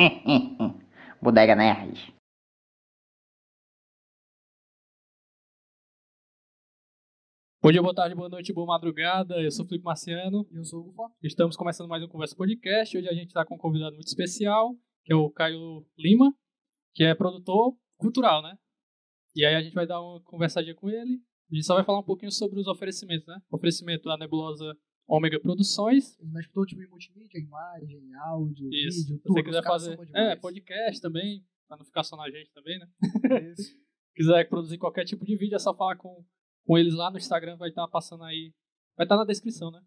Bodega Nerd. Bom dia, boa tarde, boa noite, boa madrugada. Eu sou o Felipe Marciano. E eu sou o Hugo Estamos começando mais um Conversa Podcast. Hoje a gente está com um convidado muito especial, que é o Caio Lima, que é produtor cultural, né? E aí a gente vai dar uma conversadinha com ele. A gente só vai falar um pouquinho sobre os oferecimentos, né? Oferecimento da Nebulosa Ômega Produções. Mexe todo tipo de multimídia, imagem, áudio, Isso. vídeo, Se tudo. você Os quiser fazer é, podcast também, pra não ficar só na gente também, né? Isso. quiser produzir qualquer tipo de vídeo, é só falar com, com eles lá no Instagram, vai estar passando aí. Vai estar na descrição, né?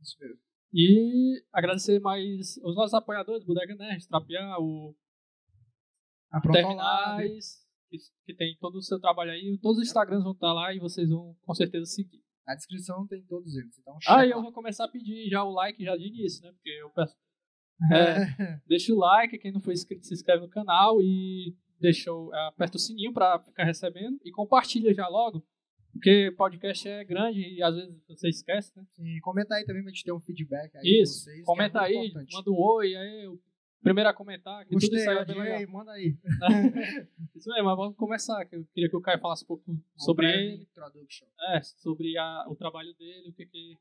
Isso mesmo. E agradecer mais os nossos apoiadores, Bodega Nerd, Trapear, o A Terminais, que, que tem todo o seu trabalho aí. Todos os Instagrams vão estar lá e vocês vão com certeza seguir. Na descrição tem todos eles. Então, Ah, e eu vou começar a pedir já o like já de início, né? Porque eu peço. lá. É, deixa o like, quem não for inscrito se inscreve no canal e deixa o, aperta o sininho pra ficar recebendo e compartilha já logo. Porque podcast é grande e às vezes você esquece, né? E comenta aí também pra gente ter um feedback aí Isso, vocês. que comenta é aí, importante. manda um oi, aí o primeiro a comentar, que tudo Gostei, isso aí é manda aí. Isso mesmo, mas vamos começar, que eu queria que o Caio falasse um pouco sobre Breve ele, Introduction. é, sobre a- o trabalho dele, o que que...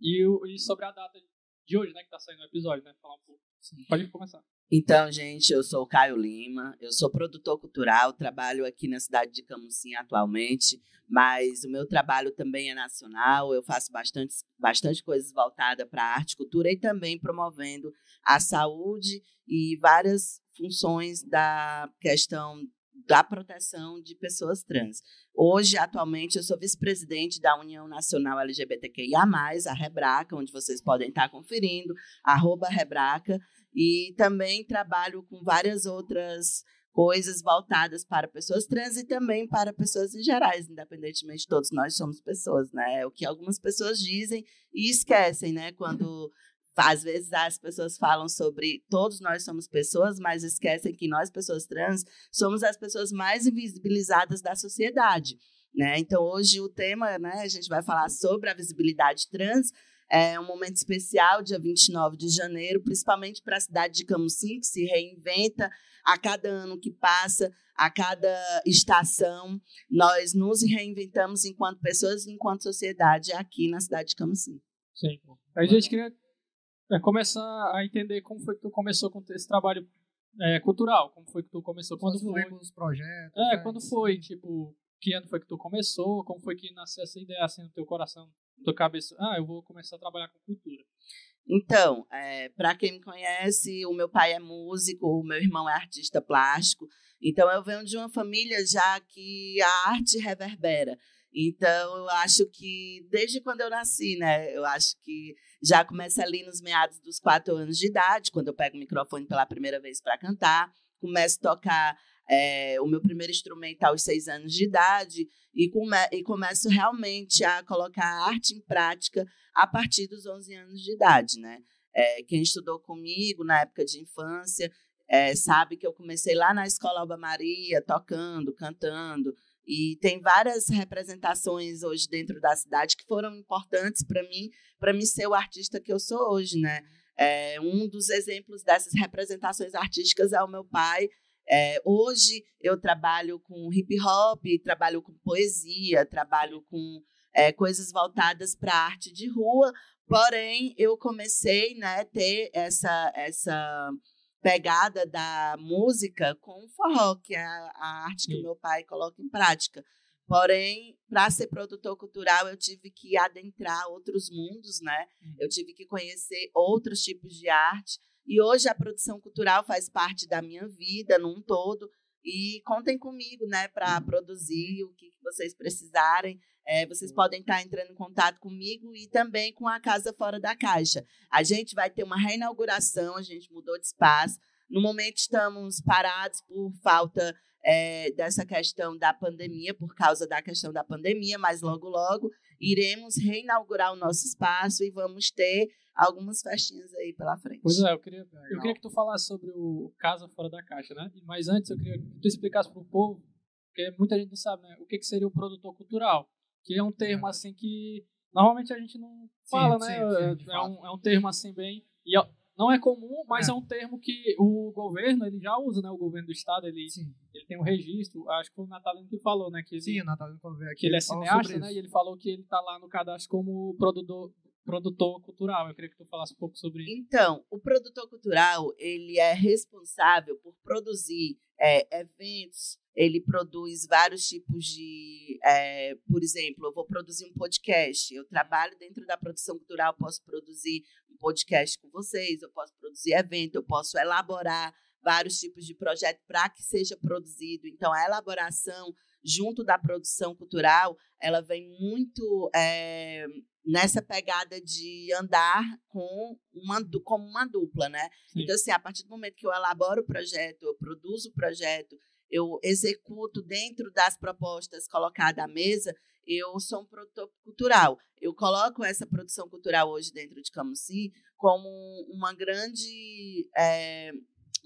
E, o- e sobre a data de hoje, né, que tá saindo o episódio, né, falar um pouco. Pode começar. Então, gente, eu sou o Caio Lima, eu sou produtor cultural, trabalho aqui na cidade de Camusim atualmente, mas o meu trabalho também é nacional, eu faço bastante, bastante coisas voltadas para arte e cultura e também promovendo a saúde e várias funções da questão da proteção de pessoas trans. Hoje, atualmente, eu sou vice-presidente da União Nacional LGBTQIA+, a Rebraca, onde vocês podem estar conferindo, arroba Rebraca, e também trabalho com várias outras coisas voltadas para pessoas trans e também para pessoas em gerais, independentemente, todos nós somos pessoas, né? É o que algumas pessoas dizem e esquecem, né? Quando às vezes as pessoas falam sobre todos nós somos pessoas, mas esquecem que nós, pessoas trans, somos as pessoas mais invisibilizadas da sociedade. Né? Então, hoje o tema, né, a gente vai falar sobre a visibilidade trans, é um momento especial, dia 29 de janeiro, principalmente para a cidade de Camusim, que se reinventa a cada ano que passa, a cada estação. Nós nos reinventamos enquanto pessoas e enquanto sociedade aqui na cidade de Camusim. Sim. A gente queria é, começar a entender como foi que tu começou com esse trabalho é, cultural, como foi que tu começou, quando Quando foi. com os projetos. É, né? quando foi, tipo, que ano foi que tu começou, como foi que nasceu essa ideia assim no teu coração, tua cabeça, ah, eu vou começar a trabalhar com cultura. Então, é, para quem me conhece, o meu pai é músico, o meu irmão é artista plástico. Então, eu venho de uma família já que a arte reverbera. Então, eu acho que desde quando eu nasci, né? Eu acho que já começa ali nos meados dos quatro anos de idade, quando eu pego o microfone pela primeira vez para cantar, começo a tocar é, o meu primeiro instrumento aos seis anos de idade e, come e começo realmente a colocar a arte em prática a partir dos 11 anos de idade, né? É, quem estudou comigo na época de infância é, sabe que eu comecei lá na Escola Alba Maria, tocando, cantando, e tem várias representações hoje dentro da cidade que foram importantes para mim, para mim ser o artista que eu sou hoje, né? É, um dos exemplos dessas representações artísticas é o meu pai. É, hoje eu trabalho com hip hop, trabalho com poesia, trabalho com é, coisas voltadas para a arte de rua, porém eu comecei né, a ter essa, essa pegada da música com o forró, que é a, arte que o meu pai coloca em prática. Porém, para ser produtor cultural, eu tive que adentrar outros mundos, né? Eu tive que conhecer outros tipos de arte. E hoje a produção cultural faz parte da minha vida num todo. E contem comigo, né, para produzir o que vocês precisarem. É, vocês podem estar entrando em contato comigo e também com a Casa Fora da Caixa. A gente vai ter uma reinauguração, a gente mudou de espaço. No momento estamos parados por falta é, dessa questão da pandemia, por causa da questão da pandemia, mas logo, logo iremos reinaugurar o nosso espaço e vamos ter algumas festinhas aí pela frente. Pois é, eu queria, eu queria que tu falasse sobre o Casa Fora da Caixa, né? Mas antes eu queria que tu explicasse pro povo, porque muita gente não sabe, né? O que, que seria o produtor cultural, que é um termo assim que normalmente a gente não fala, sim, né? sim, de é, um, é um termo assim bem... E, ó, Não é comum, mas é. É. um termo que o governo ele já usa, né? O governo do estado ele, Sim. ele tem um registro. Acho que o Natalino que falou, né? Que ele, Sim, o Natalino quando veio aqui. que ele é falou cineasta, né? E ele falou que ele tá lá no cadastro como produtor, produtor cultural. Eu queria que tu falasse um pouco sobre isso. Então, o produtor cultural ele é responsável por produzir é, eventos. Ele produz vários tipos de, é, por exemplo, eu vou produzir um podcast. Eu trabalho dentro da produção cultural, posso produzir um podcast com vocês, eu posso produzir evento, eu posso elaborar vários tipos de projeto para que seja produzido. Então, a elaboração junto da produção cultural, ela vem muito é, nessa pegada de andar com uma, como uma dupla, né? Sim. Então, assim, a partir do momento que eu elaboro o projeto, eu produzo o projeto, eu executo dentro das propostas colocadas à mesa, eu sou um produtor cultural. Eu coloco essa produção cultural hoje dentro de Camusim como uma grande é,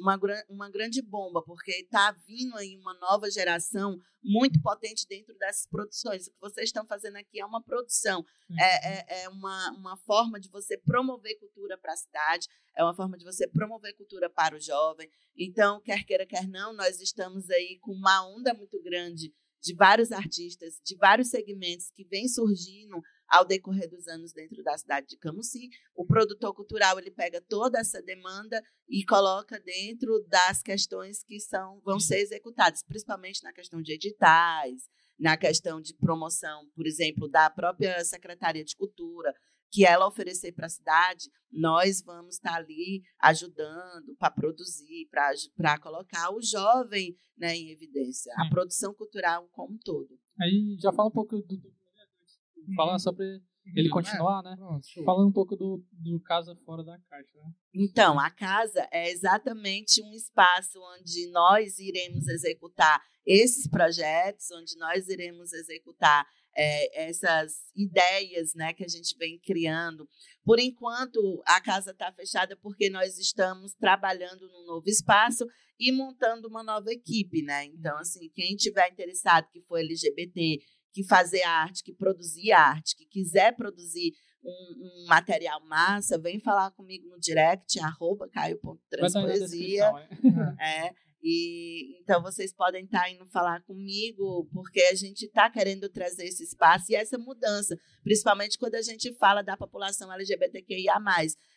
uma, uma grande bomba, porque está vindo aí uma nova geração muito potente dentro dessas produções. O que vocês estão fazendo aqui é uma produção, é, é, é uma, uma forma de você promover cultura para a cidade, é uma forma de você promover cultura para o jovem. Então, quer queira, quer não, nós estamos aí com uma onda muito grande de vários artistas, de vários segmentos que vem surgindo ao decorrer dos anos dentro da cidade de Camusim. O produtor cultural ele pega toda essa demanda e coloca dentro das questões que são vão ser executadas, principalmente na questão de editais, na questão de promoção, por exemplo, da própria Secretaria de Cultura, que ela oferecer para a cidade, nós vamos estar ali ajudando para produzir, para colocar o jovem né, em evidência, a produção cultural como um todo. Aí já fala um pouco do. do falar sobre ele Uhum, continuar, né? é, pronto, show. Falando um pouco do, do Casa Fora da Caixa, né? Então, a casa é exatamente um espaço onde nós iremos executar esses projetos, onde nós iremos executar é, essas ideias né, que a gente vem criando. Por enquanto, a casa está fechada porque nós estamos trabalhando num novo espaço e montando uma nova equipe. Né? Então, assim, quem tiver interessado, que for LGBT, que fazer arte, que produzir arte, que quiser produzir um, um material massa, vem falar comigo no direct, arroba caio.transpoesia. descrição, é. E então vocês podem estar indo falar comigo, porque a gente está querendo trazer esse espaço e essa mudança, principalmente quando a gente fala da população LGBTQIA.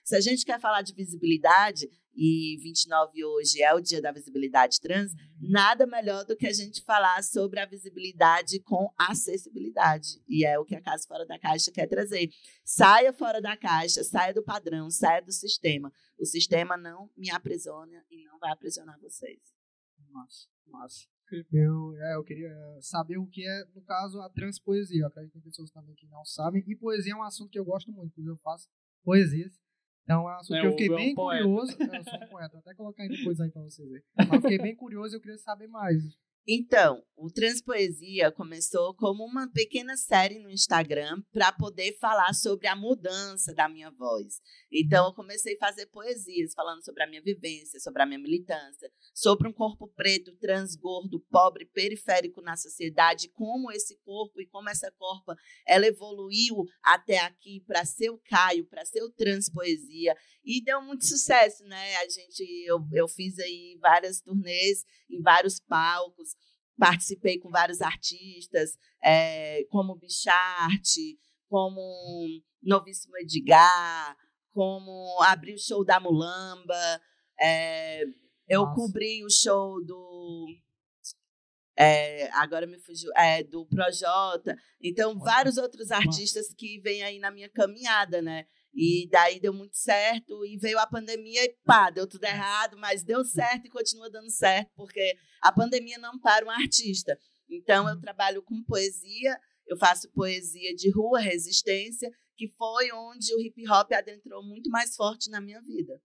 Se a gente quer falar de visibilidade, e 29 hoje é o dia da visibilidade trans, nada melhor do que a gente falar sobre a visibilidade com acessibilidade. E é o que a Casa Fora da Caixa quer trazer. Saia fora da caixa, saia do padrão, saia do sistema. O sistema não me aprisiona e não vai aprisionar vocês. Massa, massa. Eu, é, eu queria saber o que é, no caso, a transpoesia. Eu acredito que tem pessoas também que não sabem. E poesia é um assunto que eu gosto muito, eu faço poesias. Então é um assunto É, que eu fiquei é um bem curioso. É, eu sou um poeta, vou até colocar aí depois aí pra vocês verem. Mas eu fiquei bem curioso e eu queria saber mais. Então, o Transpoesia começou como uma pequena série no Instagram para poder falar sobre a mudança da minha voz. Então, eu comecei a fazer poesias falando sobre a minha vivência, sobre a minha militância, sobre um corpo preto, transgordo, pobre, periférico na sociedade, como esse corpo e como essa corpa ela evoluiu até aqui para ser o Caio, para ser o Transpoesia. E deu muito sucesso, né? A gente, eu, eu fiz aí várias turnês em vários palcos, participei com vários artistas, é, como Bicharte, como Novíssimo Edgar, como abri o show da Mulamba, é, eu Nossa. cobri o show do. é, agora me fugiu, é, do Projota. Então, vários outros artistas que vêm aí na minha caminhada, né? E daí deu muito certo e veio a pandemia e pá, deu tudo errado, mas deu certo e continua dando certo, porque a pandemia não para um artista. Então eu trabalho com poesia, eu faço poesia de rua, resistência, que foi onde o hip hop adentrou muito mais forte na minha vida.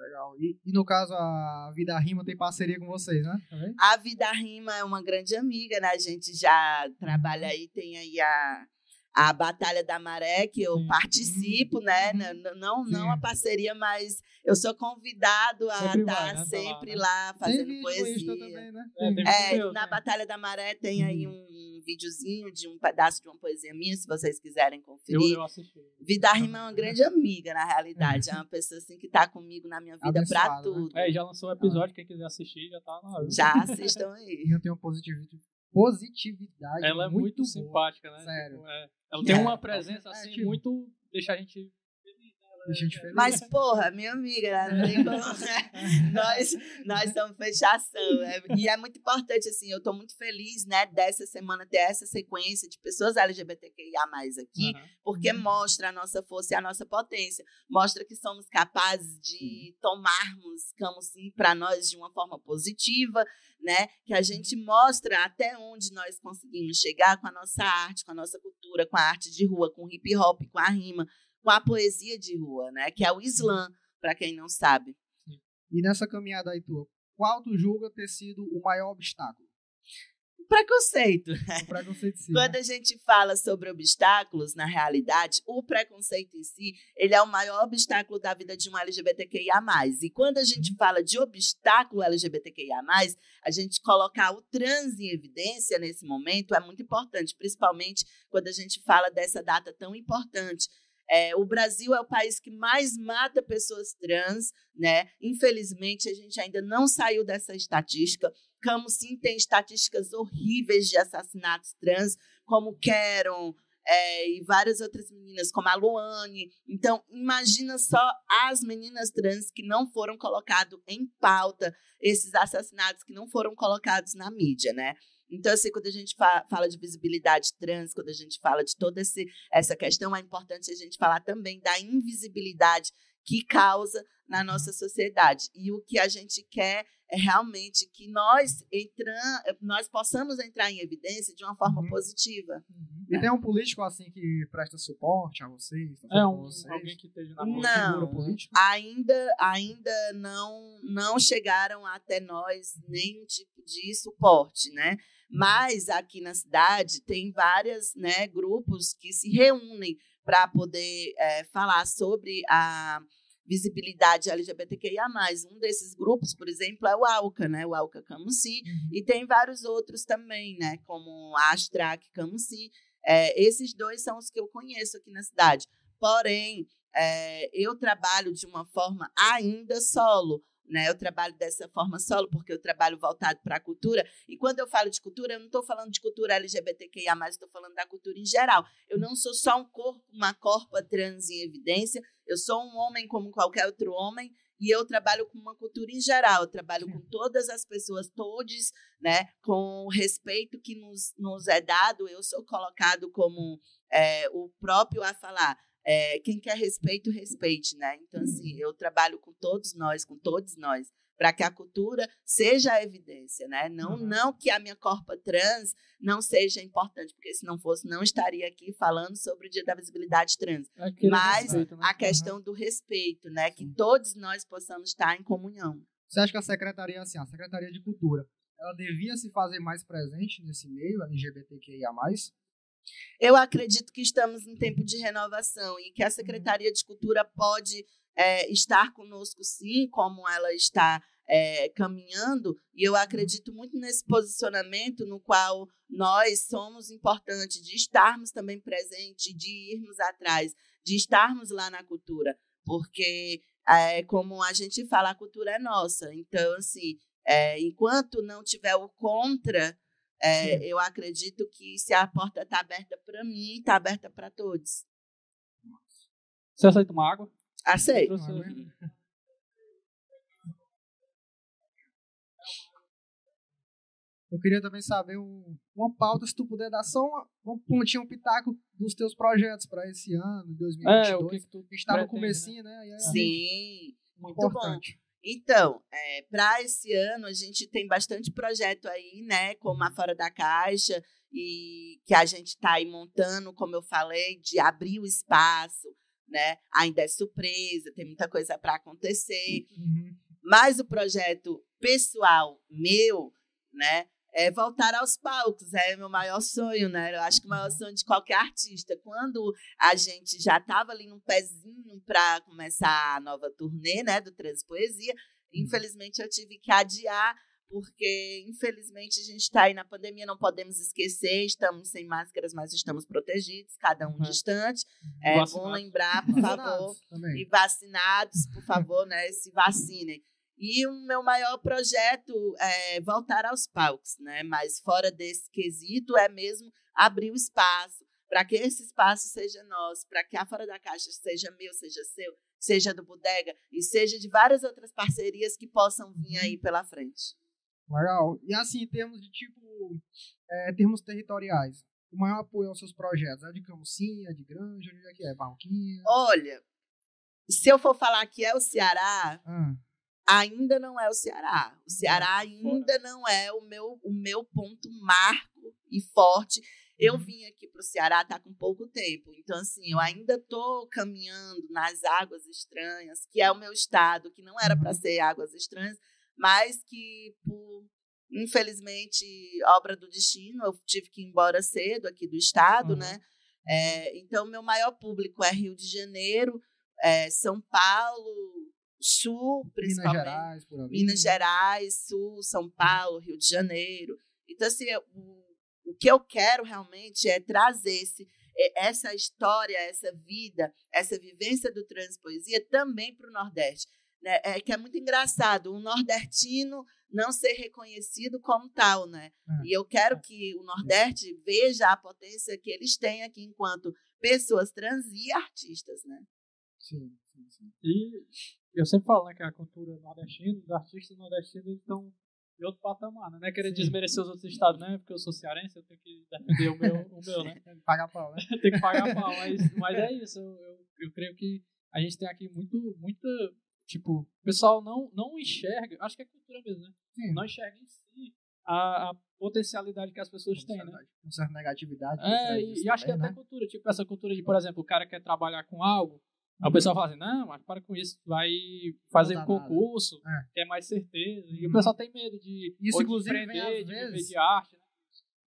Legal. E, e no caso, a Vida Rima tem parceria com vocês, né? Também? A Vida Rima é uma grande amiga, né? A gente já trabalha aí, tem aí a, a Batalha da Maré, que eu Sim. participo, né? Uhum. Não, não a parceria, mas eu sou convidado a Sempre estar vai, né? Sempre né? lá, Tem fazendo no poesia. Também, né? É, tem É, meu, na né? Batalha da Maré tem aí um um videozinho de um pedaço de uma poesia minha, se vocês quiserem conferir. Eu, eu assisti. Vida Rima é uma grande amiga, na realidade. É uma pessoa assim que tá comigo na minha vida pra Abençoada, né? tudo. É, já lançou o episódio, quem quiser assistir já tá lá. Já assistam aí. E eu tenho positividade, positividade Ela é muito, boa. simpática, né? Sério. Tipo, é, ela tem É. uma presença É, assim, tipo- muito. deixa a gente. Deixa a gente feliz. Mas, porra, minha amiga, né? não tem como, né? nós, nós somos fechação. é- e é muito importante, assim, eu tô muito feliz, né, dessa semana ter essa sequência de pessoas LGBTQIA aqui, Aham. porque mostra a nossa força e a nossa potência. Mostra que somos capazes de tomarmos Camusim para nós de uma forma positiva, né? Que a gente mostra até onde nós conseguimos chegar com a nossa arte, com a nossa cultura, com a arte de rua, com o hip hop, com a rima, com a poesia de rua, né? Que é o slam, para quem não sabe. E nessa caminhada aí tua, qual tu julga ter sido o maior obstáculo? Preconceito. O preconceito de si, Quando né? a gente fala sobre obstáculos, na realidade, o preconceito em si, ele é o maior obstáculo da vida de um LGBTQIA+. E quando a gente fala de obstáculo LGBTQIA+, a gente colocar o trans em evidência nesse momento é muito importante, principalmente quando a gente fala dessa data tão importante. É, o Brasil é o país que mais mata pessoas trans, né? Infelizmente, a gente ainda não saiu dessa estatística. Camusim tem estatísticas horríveis de assassinatos trans, como Keron é, e várias outras meninas, como a Luane. Então, imagina só as meninas trans que não foram colocadas em pauta, esses assassinatos que não foram colocados na mídia, né? Então, assim, quando a gente fa- fala de visibilidade trans, quando a gente fala de toda esse, essa questão, é importante a gente falar também da invisibilidade que causa na nossa sociedade. E o que a gente quer é realmente que nós, entram, nós possamos entrar em evidência de uma forma Uhum. positiva. E tem um político assim que presta suporte a vocês? tá É um, vocês? alguém que esteja na mão. Não. política? Ainda, ainda não, não chegaram até nós nenhum tipo de suporte, né? Mas aqui na cidade tem vários né, grupos que se reúnem para poder é, falar sobre a visibilidade LGBTQIA+. Um desses grupos, por exemplo, é o ALCA, né? O ALCA Camusim, Uhum. e tem vários outros também, né? Como a Astrac Camusim. É, esses dois são os que eu conheço aqui na cidade. Porém, é, eu trabalho de uma forma ainda solo. Né? Eu trabalho dessa forma solo, porque eu trabalho voltado para a cultura. E quando eu falo de cultura, eu não estou falando de cultura LGBTQIA, mas estou falando da cultura em geral. Eu não sou só um corpo, uma corpa trans em evidência. Eu sou um homem como qualquer outro homem. E eu trabalho com uma cultura em geral. Eu trabalho com todas as pessoas, todos, né? Com o respeito que nos, nos é dado. Eu sou colocado como é, o próprio a falar. É, quem quer respeito, respeite, né? Então, assim, eu trabalho com todos nós, com todos nós, para que a cultura seja a evidência, né? Não, Uhum. não que a minha corpa trans não seja importante, porque se não fosse, não estaria aqui falando sobre o Dia da Visibilidade Trans. Aquele Mas respeito, né? A questão do respeito, né? Que todos nós possamos estar em comunhão. Você acha que a secretaria, assim, a Secretaria de Cultura, ela devia se fazer mais presente nesse meio LGBTQIA+. Eu acredito que estamos em tempo de renovação e que a Secretaria de Cultura pode é, estar conosco, sim, como ela está é, caminhando. E eu acredito muito nesse posicionamento no qual nós somos importantes de estarmos também presentes, de irmos atrás, de estarmos lá na cultura, porque é, como a gente fala, a cultura é nossa. Então, assim, é, enquanto não tiver o contra é, eu acredito que se a porta está aberta para mim, está aberta para todos. Você aceita uma água? Aceito. Né? Eu queria também saber um- uma pauta, se tu puder dar só uma, um pontinho, um pitaco dos teus projetos para esse ano, 2022. É, o que, que tu A gente tá no né? comecinho, né? E aí, Sim, muito bom. Então, é, para esse ano, a gente tem bastante projeto aí, né? Como a Fora da Caixa, e que a gente está aí montando, como eu falei, de abrir o espaço, né? Ainda é surpresa, tem muita coisa para acontecer. Uhum. Mas o projeto pessoal meu, né, é voltar aos palcos, é meu maior sonho, né? Eu acho que o maior sonho de qualquer artista. Quando a gente já estava ali num pezinho para começar a nova turnê, né, do Transpoesia, infelizmente eu tive que adiar porque infelizmente a gente está aí na pandemia, não podemos esquecer, estamos sem máscaras, mas estamos protegidos, cada um uhum. distante. É vacinados. bom lembrar, por favor, e vacinados, por favor, né, se vacinem. E o meu maior projeto é voltar aos palcos, né? Mas fora desse quesito é mesmo abrir o espaço para que esse espaço seja nosso, para que a Fora da Caixa seja meu, seja seu, seja do Bodega e seja de várias outras parcerias que possam vir aí pela frente. Legal. E assim, em termos de tipo, é, termos territoriais, o maior apoio aos seus projetos é de Camucinha, de Granja, onde é que é? Barroquinha? Olha, se eu for falar que é o Ceará, ah. Ainda não é o Ceará. O Ceará ainda não é o meu, o meu ponto marco e forte eu uhum. vim aqui para o Ceará tá com pouco tempo, então assim eu ainda tô caminhando nas águas estranhas, que é o meu estado, que não era para uhum. ser águas estranhas, mas que por infelizmente obra do destino eu tive que ir embora cedo aqui do estado, né? uhum. né? É, então meu maior público é Rio de Janeiro, é, São Paulo, Sul, principalmente. Minas Gerais, por ali. Minas Gerais, Sul, São Paulo, Rio de Janeiro. Então, assim, o o que eu quero realmente é trazer esse, essa história, essa vida, essa vivência do Transpoesia também para o Nordeste. Né? É que é muito engraçado um nordestino não ser reconhecido como tal, né? É. E eu quero é. que o Nordeste veja a potência que eles têm aqui enquanto pessoas trans e artistas, né? Sim, sim, sim. E eu sempre falo né, que a cultura nordestina, os artistas nordestinos estão em outro patamar, né? Não é querer desmerecer os outros estados, né? Porque eu sou cearense, eu tenho que defender o meu, o meu né? Tem que pagar pau, né? tem que pagar pau, mas, mas é isso. Eu, eu, eu, creio que a gente tem aqui muito, muita. Tipo, o pessoal não, não enxerga, acho que é cultura mesmo, né? Sim. Não enxerga em si a, a potencialidade que as pessoas têm, né? Com certa negatividade. É, e, e acho que é até cultura, tipo, essa cultura de, por exemplo, o cara quer trabalhar com algo, Aí o pessoal fala assim, não, mas para com isso, vai fazer um concurso, é. quer mais certeza. E o uhum. pessoal tem medo de, isso, inclusive, de aprender, de vezes, de arte. Né?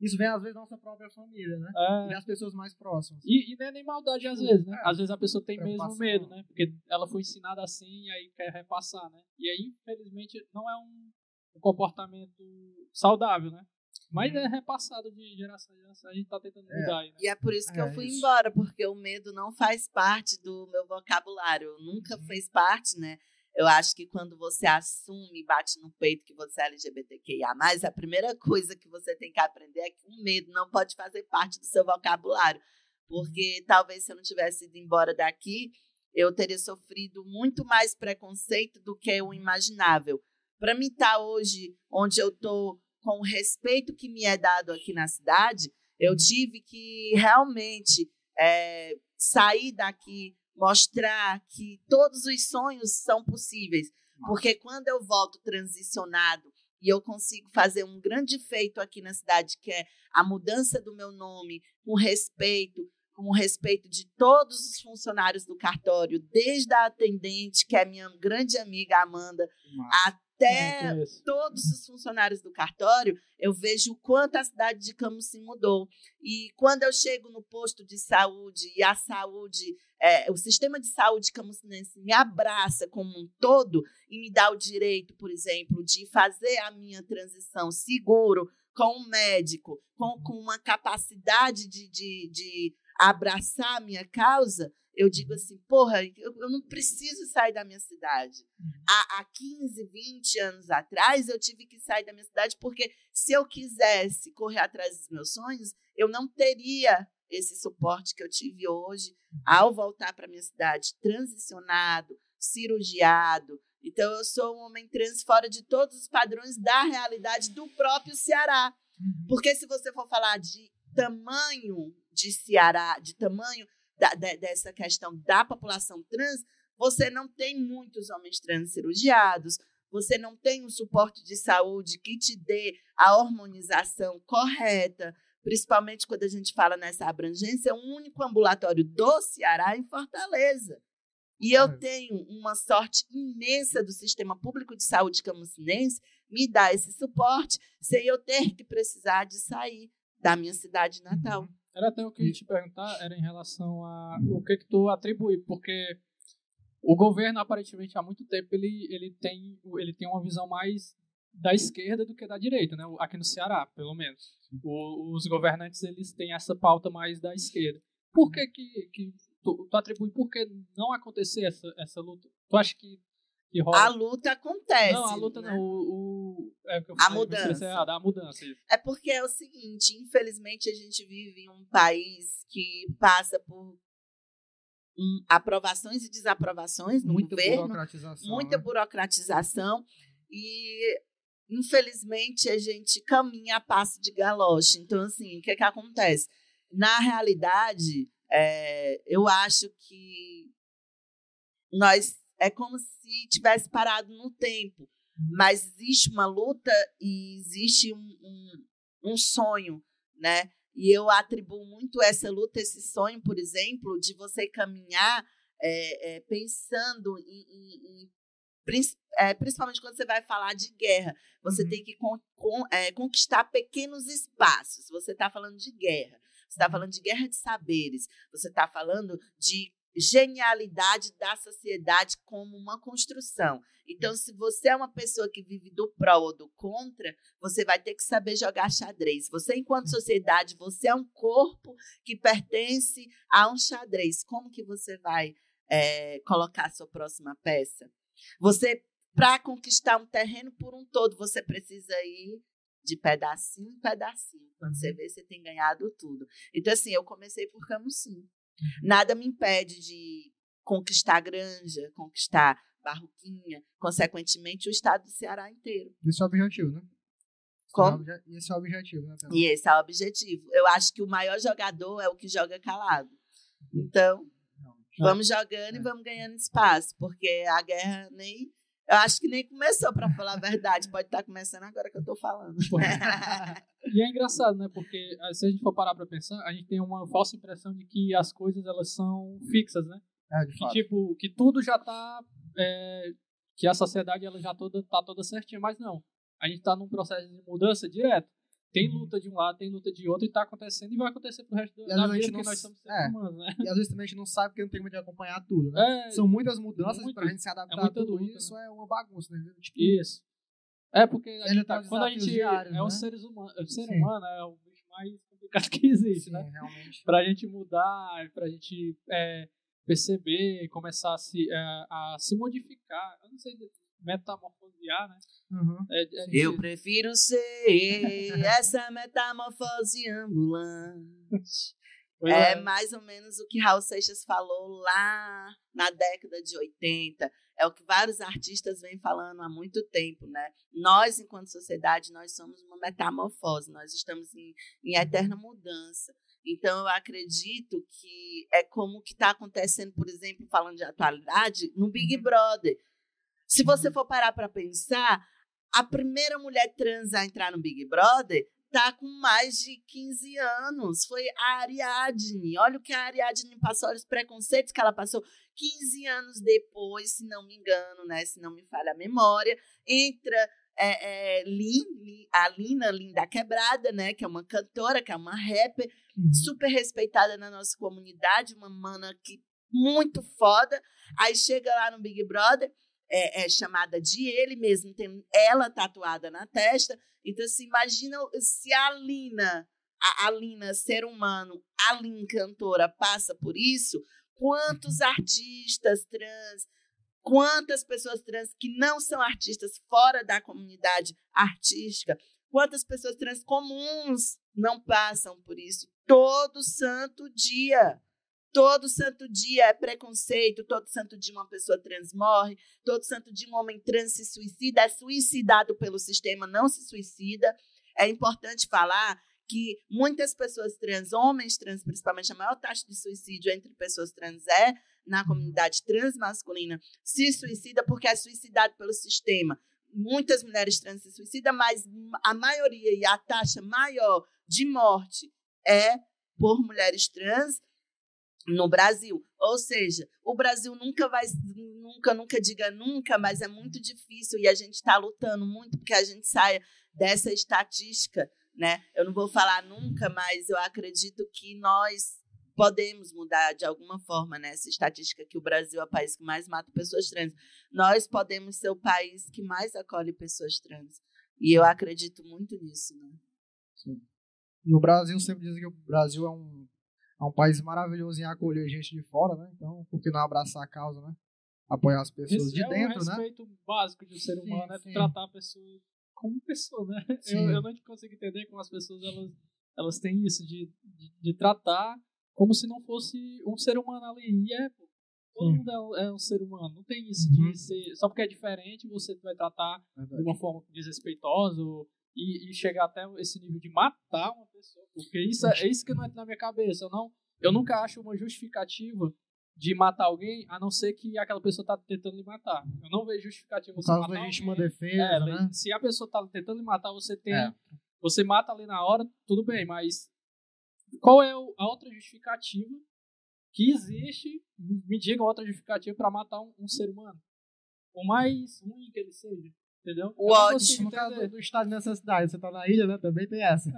Isso vem às vezes da nossa própria família, né? É. E das pessoas mais próximas. E, e não é nem maldade às vezes, né? É. Às vezes a pessoa tem mesmo medo, né? Porque ela foi ensinada assim e aí quer repassar, né? E aí, infelizmente, não é um, um comportamento saudável, né? Mas uhum. é repassado de geração em geração, a gente tá tentando é. mudar aí, né? E é por isso que é, eu fui isso. embora, porque o medo não faz parte do meu vocabulário. Nunca uhum. fez parte, né? Eu acho que quando você assume e bate no peito que você é LGBTQIA, a primeira coisa que você tem que aprender é que o medo não pode fazer parte do seu vocabulário. Porque talvez se eu não tivesse ido embora daqui, eu teria sofrido muito mais preconceito do que o imaginável. Para mim estar tá hoje onde eu estou com o respeito que me é dado aqui na cidade, eu uhum. tive que realmente é, sair daqui, mostrar que todos os sonhos são possíveis. Porque quando eu volto transicionado e eu consigo fazer um grande feito aqui na cidade, que é a mudança do meu nome, com respeito, com o respeito de todos os funcionários do cartório, desde a atendente, que é minha grande amiga Amanda, Nossa até todos os funcionários do cartório, eu vejo o quanto a cidade de Camusim mudou. E quando eu chego no posto de saúde e a saúde, é, o sistema de saúde camusinense me abraça como um todo e me dá o direito, por exemplo, de fazer a minha transição seguro com um médico, com, com uma capacidade de, de, de abraçar a minha causa, eu digo assim, porra, eu, eu não preciso sair da minha cidade. Uhum. Há, há 15, 20 anos atrás, eu tive que sair da minha cidade porque se eu quisesse correr atrás dos meus sonhos, eu não teria esse suporte que eu tive hoje uhum. ao voltar para minha cidade, transicionado, cirurgiado. Então, eu sou um homem trans fora de todos os padrões da realidade do próprio Ceará. Uhum. Porque se você for falar de tamanho de Ceará, de tamanho da, da, dessa questão da população trans, você não tem muitos homens trans cirurgiados, você não tem um suporte de saúde que te dê a hormonização correta, principalmente quando a gente fala nessa abrangência, é um único ambulatório do Ceará em Fortaleza. E eu tenho uma sorte imensa do sistema público de saúde camusinense me dar esse suporte sem eu ter que precisar de sair da minha cidade natal. Era até o que eu ia te perguntar, era em relação a o que que tu atribui, porque o governo aparentemente há muito tempo ele, ele tem ele tem uma visão mais da esquerda do que da direita, né? Aqui no Ceará, pelo menos. O, os governantes eles têm essa pauta mais da esquerda. Por que que, que tu, tu atribui por que não acontecer essa, essa luta? Tu acha que? A luta acontece. Não, a luta né? não. O, o, é eu A falei, mudança. errado, a mudança. É porque é o seguinte, infelizmente a gente vive em um país que passa por hum, aprovações e desaprovações no Muita governo, burocratização. muita né? burocratização e infelizmente a gente caminha a passo de galoche. Então assim, o que que acontece? Na realidade, é, eu acho que nós é como se tivesse parado no tempo, mas existe uma luta e existe um, um, um sonho, né? E eu atribuo muito essa luta, esse sonho, por exemplo, de você caminhar é, é, pensando em, em- em- é, principalmente quando você vai falar de guerra, você Uhum. tem que con- con- é, conquistar pequenos espaços. Você está falando de guerra, você está falando de guerra de saberes, você está falando de genialidade da sociedade como uma construção. Então, se você é uma pessoa que vive do pró ou do contra, você vai ter que saber jogar xadrez. Você, enquanto sociedade, você é um corpo que pertence a um xadrez. Como que você vai é, colocar a sua próxima peça? Você, para conquistar um terreno por um todo, você precisa ir de pedacinho em pedacinho. Quando você vê, você tem ganhado tudo. Então, assim, eu comecei por Camusim. Nada me impede de conquistar Granja, conquistar Barroquinha, consequentemente o estado do Ceará inteiro. Esse é o objetivo, né? Como? Esse é o objetivo, né? E esse é o objetivo. Eu acho que o maior jogador é o que joga calado. Então, vamos jogando e É. vamos ganhando espaço, porque a guerra nem. Eu acho que nem começou, para falar a verdade. Pode estar começando agora que eu estou falando. E é engraçado, né? Porque ah, se a gente for parar pra pensar, a gente tem uma falsa impressão de que as coisas elas são fixas, né? É, de Que fato. tipo, que tudo já tá. é, que a sociedade ela já toda, tá toda certinha, mas não. A gente tá num processo de mudança direto. Tem Uhum. luta de um lado, tem luta de outro, e tá acontecendo e vai acontecer pro resto da vida, não nós s- somos seres é. humanos, né? E às vezes também a gente não sabe porque não tem como de acompanhar tudo, né? É, São muitas mudanças muito- pra gente se adaptar é a tudo luta, isso, é uma bagunça, né? Tipo, Isso. É porque a gente tá- os quando a gente diários, é um né? seres humanos, o ser Sim. humano é o bicho mais complicado que existe, sim, né? realmente. Pra gente mudar, pra gente é, perceber, começar a se, é, a se modificar, eu não sei, metamorfosear, né? Uhum. É, é Eu prefiro ser essa metamorfose ambulante. Pois É mais ou menos o que Raul Seixas falou lá na década de 80. É o que vários artistas vêm falando há muito tempo, né? Nós, enquanto sociedade, nós somos uma metamorfose, nós estamos em, em eterna mudança. Então, eu acredito que é como que está acontecendo, por exemplo, falando de atualidade, no Big Brother. Se você for parar para pensar, a primeira mulher trans a entrar no Big Brother tá com mais de 15 anos. Foi a Ariadne. Olha o que a Ariadne passou, olha os preconceitos que ela passou. 15 anos depois, se não me engano, né? Se não me falha a memória, entra é, é, Lin, Lin- a Lina, Lin da Quebrada, né? Que é uma cantora, que é uma rapper, Uhum. super respeitada na nossa comunidade, uma mana que muito foda. Aí chega lá no Big Brother, é, é chamada de ele mesmo, tem ela tatuada na testa. Então, se imagina se a Lina, a, a Lina, ser humano, a Lin, cantora, passa por isso, quantos artistas trans, quantas pessoas trans que não são artistas fora da comunidade artística, quantas pessoas trans comuns não passam por isso todo santo dia. Todo santo dia é preconceito, todo santo dia uma pessoa trans morre, todo santo dia um homem trans se suicida, é suicidado pelo sistema, não se suicida. É importante falar que muitas pessoas trans, homens trans, principalmente a maior taxa de suicídio entre pessoas trans é na comunidade transmasculina, se suicida porque é suicidado pelo sistema. Muitas mulheres trans se suicidam, mas a maioria e a taxa maior de morte é por mulheres trans no Brasil. Ou seja, o Brasil nunca vai, nunca, nunca diga nunca, mas é muito difícil e a gente está lutando muito porque a gente saia dessa estatística, né? Eu não vou falar nunca, mas eu acredito que nós podemos mudar de alguma forma né? essa estatística que o Brasil é o país que mais mata pessoas trans. Nós podemos ser o país que mais acolhe pessoas trans. E eu acredito muito nisso, né? Sim. E o Brasil sempre diz que o Brasil é um, é um país maravilhoso em acolher gente de fora, né? Então, por que não abraçar a causa, né? Apoiar as pessoas Esse de é dentro, o né? respeito básico de um ser Sim, humano, é sim. tratar a pessoa como pessoa, né? Sim. Eu, eu não consigo entender como as pessoas elas, elas têm isso de, de, de tratar como se não fosse um ser humano ali. E é, pô. Todo Sim. mundo é um, é um ser humano. Não tem isso Uhum. de ser. Só porque é diferente, você vai tratar de Verdade. uma forma desrespeitosa ou- e, e chegar até esse nível de matar uma pessoa. Porque isso é, é isso que não entra na minha cabeça. Eu, não, eu nunca acho uma justificativa de matar alguém, a não ser que aquela pessoa tá tentando lhe matar. Eu não vejo justificativa você matar alguém. defesa, É, né? se a pessoa tá tentando lhe matar, você tem. É. Você mata ali na hora, tudo bem, mas qual é a outra justificativa que existe? Me diga outra justificativa para matar um, um ser humano. O mais ruim que ele seja. Entendeu? O Eu não ódio. consigo No caso do, do estado de necessidade, você tá na ilha, né? Também tem essa.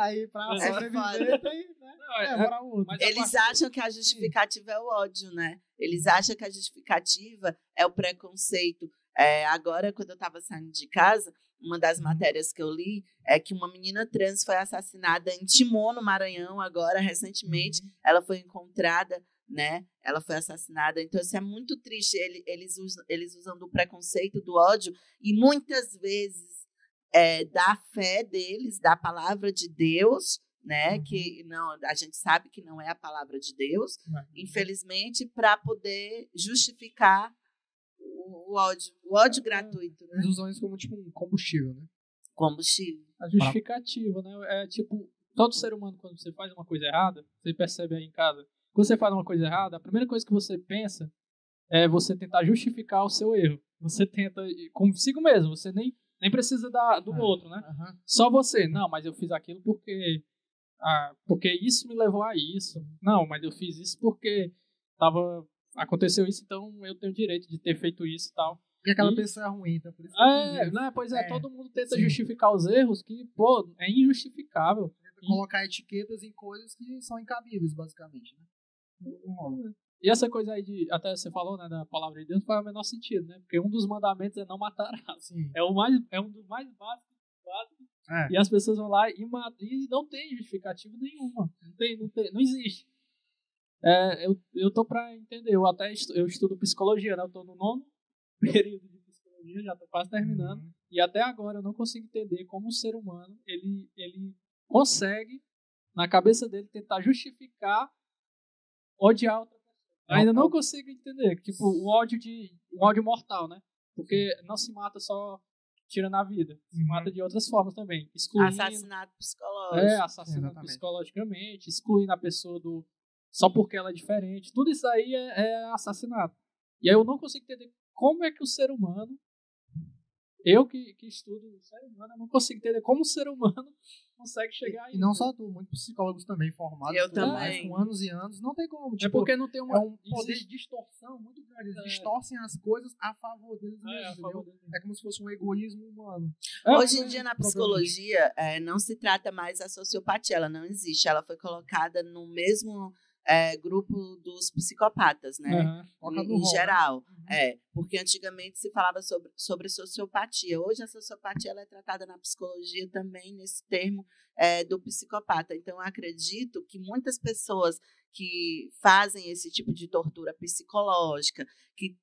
Aí, pra É sobreviver, tem, né? Não, é- É, a Eles partir- acham que a justificativa é o ódio, né? Eles acham que a justificativa é o preconceito. É, agora, quando eu estava saindo de casa, uma das matérias que eu li é que uma menina trans foi assassinada em Timon, no Maranhão, agora, recentemente. Ela foi encontrada, né? Ela foi assassinada. Então, isso é muito triste. Ele- Eles usam, eles usam do preconceito, do ódio, e muitas vezes é, da fé deles, da palavra de Deus, né? Uhum. Que não, a gente sabe que não é a palavra de Deus, Uhum. infelizmente, para poder justificar o, o ódio, o ódio gratuito, né? Eles usam isso como tipo um combustível, né? Combustível. A justificativa, né? É tipo, todo ser humano, quando você faz uma coisa errada, você percebe aí em casa. Quando você faz uma coisa errada, a primeira coisa que você pensa é você tentar justificar o seu erro. Você tenta, consigo mesmo, você nem, nem precisa da, do É. outro, né? Aham. Só você. Não, mas eu fiz aquilo porque. Ah, porque isso me levou a isso. Não, mas eu fiz isso porque tava. Aconteceu isso, então eu tenho direito de ter feito isso e tal. Porque aquela E- pessoa é ruim, então por isso É, né? Pois é, É, todo mundo tenta sim. justificar os erros que, pô, é injustificável. Colocar etiquetas em coisas que são incabíveis, basicamente, né? E essa coisa aí de. Até você falou, né, da palavra de Deus, faz o menor sentido, né? Porque um dos mandamentos é não matarás. Sim. É, o mais, é um dos mais básicos. básicos É. E as pessoas vão lá e matam. E não tem justificativa nenhuma. Não tem, não tem, não existe. É, eu, eu tô pra entender. Eu até estu, eu estudo psicologia, né? Eu tô no nono período de psicologia, já tô quase terminando. Uhum. E até agora eu não consigo entender como um ser humano ele, ele consegue, na cabeça dele, tentar justificar odiar outra pessoa. Eu ainda não consigo entender. Tipo, o ódio de. O ódio mortal, né? Porque não se mata só tirando a vida. Se Uhum. mata de outras formas também. Excluindo. Assassinato psicológico. É, assassinando Exatamente. psicologicamente, excluindo a pessoa do. Só porque ela é diferente. Tudo isso aí é, é assassinato. E aí eu não consigo entender como é que o ser humano. Eu que, que estudo o ser humano, eu não consigo entender como o ser humano consegue chegar aí. E não só tu, muitos psicólogos também formados. Eu tudo mais, também. Com anos e anos, não tem como. É Tipo, porque não tem uma. é um poder existe- de distorção muito grande. Eles É. distorcem as coisas a favor deles É, mesmos, favor entendeu? dele. É como se fosse um egoísmo humano. É, Hoje em mas- dia, na psicologia, é, não se trata mais a sociopatia, ela não existe. Ela foi colocada no mesmo é, grupo dos psicopatas, né? Coloca em né? geral. Uhum. É, porque antigamente se falava sobre, sobre sociopatia. Hoje a sociopatia ela é tratada na psicologia também nesse termo é, do psicopata. Então eu acredito que muitas pessoas que fazem esse tipo de tortura psicológica, que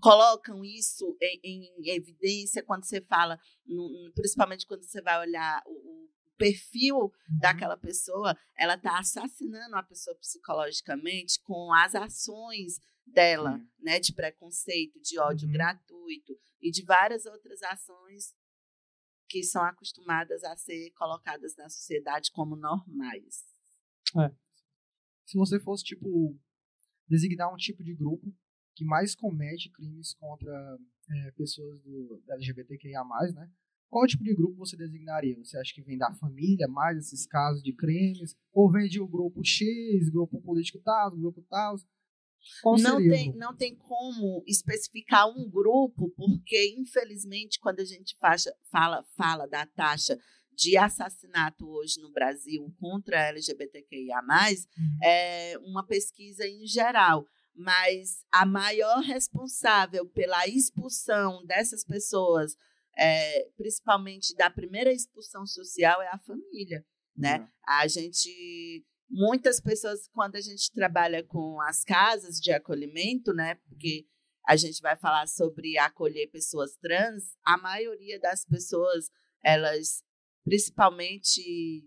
colocam isso em, em evidência quando você fala, no- principalmente quando você vai olhar o perfil Uhum. daquela pessoa, ela está assassinando a pessoa psicologicamente com as ações dela, Sim. né, de preconceito, de ódio Uhum. gratuito e de várias outras ações que são acostumadas a ser colocadas na sociedade como normais. Se você fosse, tipo, designar um tipo de grupo que mais comete crimes contra é, pessoas do da LGBTQIA+, né? Qual tipo de grupo você designaria? Você acha que vem da família, mais esses casos de crimes? Ou vem de um grupo X, grupo político tal, grupo tal? Qual não tem, não tem como especificar um grupo, porque, infelizmente, quando a gente faixa- fala, fala da taxa de assassinato hoje no Brasil contra a LGBTQIA, Uhum. é uma pesquisa em geral. Mas a maior responsável pela expulsão dessas pessoas é, principalmente da primeira expulsão social, é a família, né? Uhum. A gente muitas pessoas quando a gente trabalha com as casas de acolhimento, né? Porque a gente vai falar sobre acolher pessoas trans, a maioria das pessoas, elas, principalmente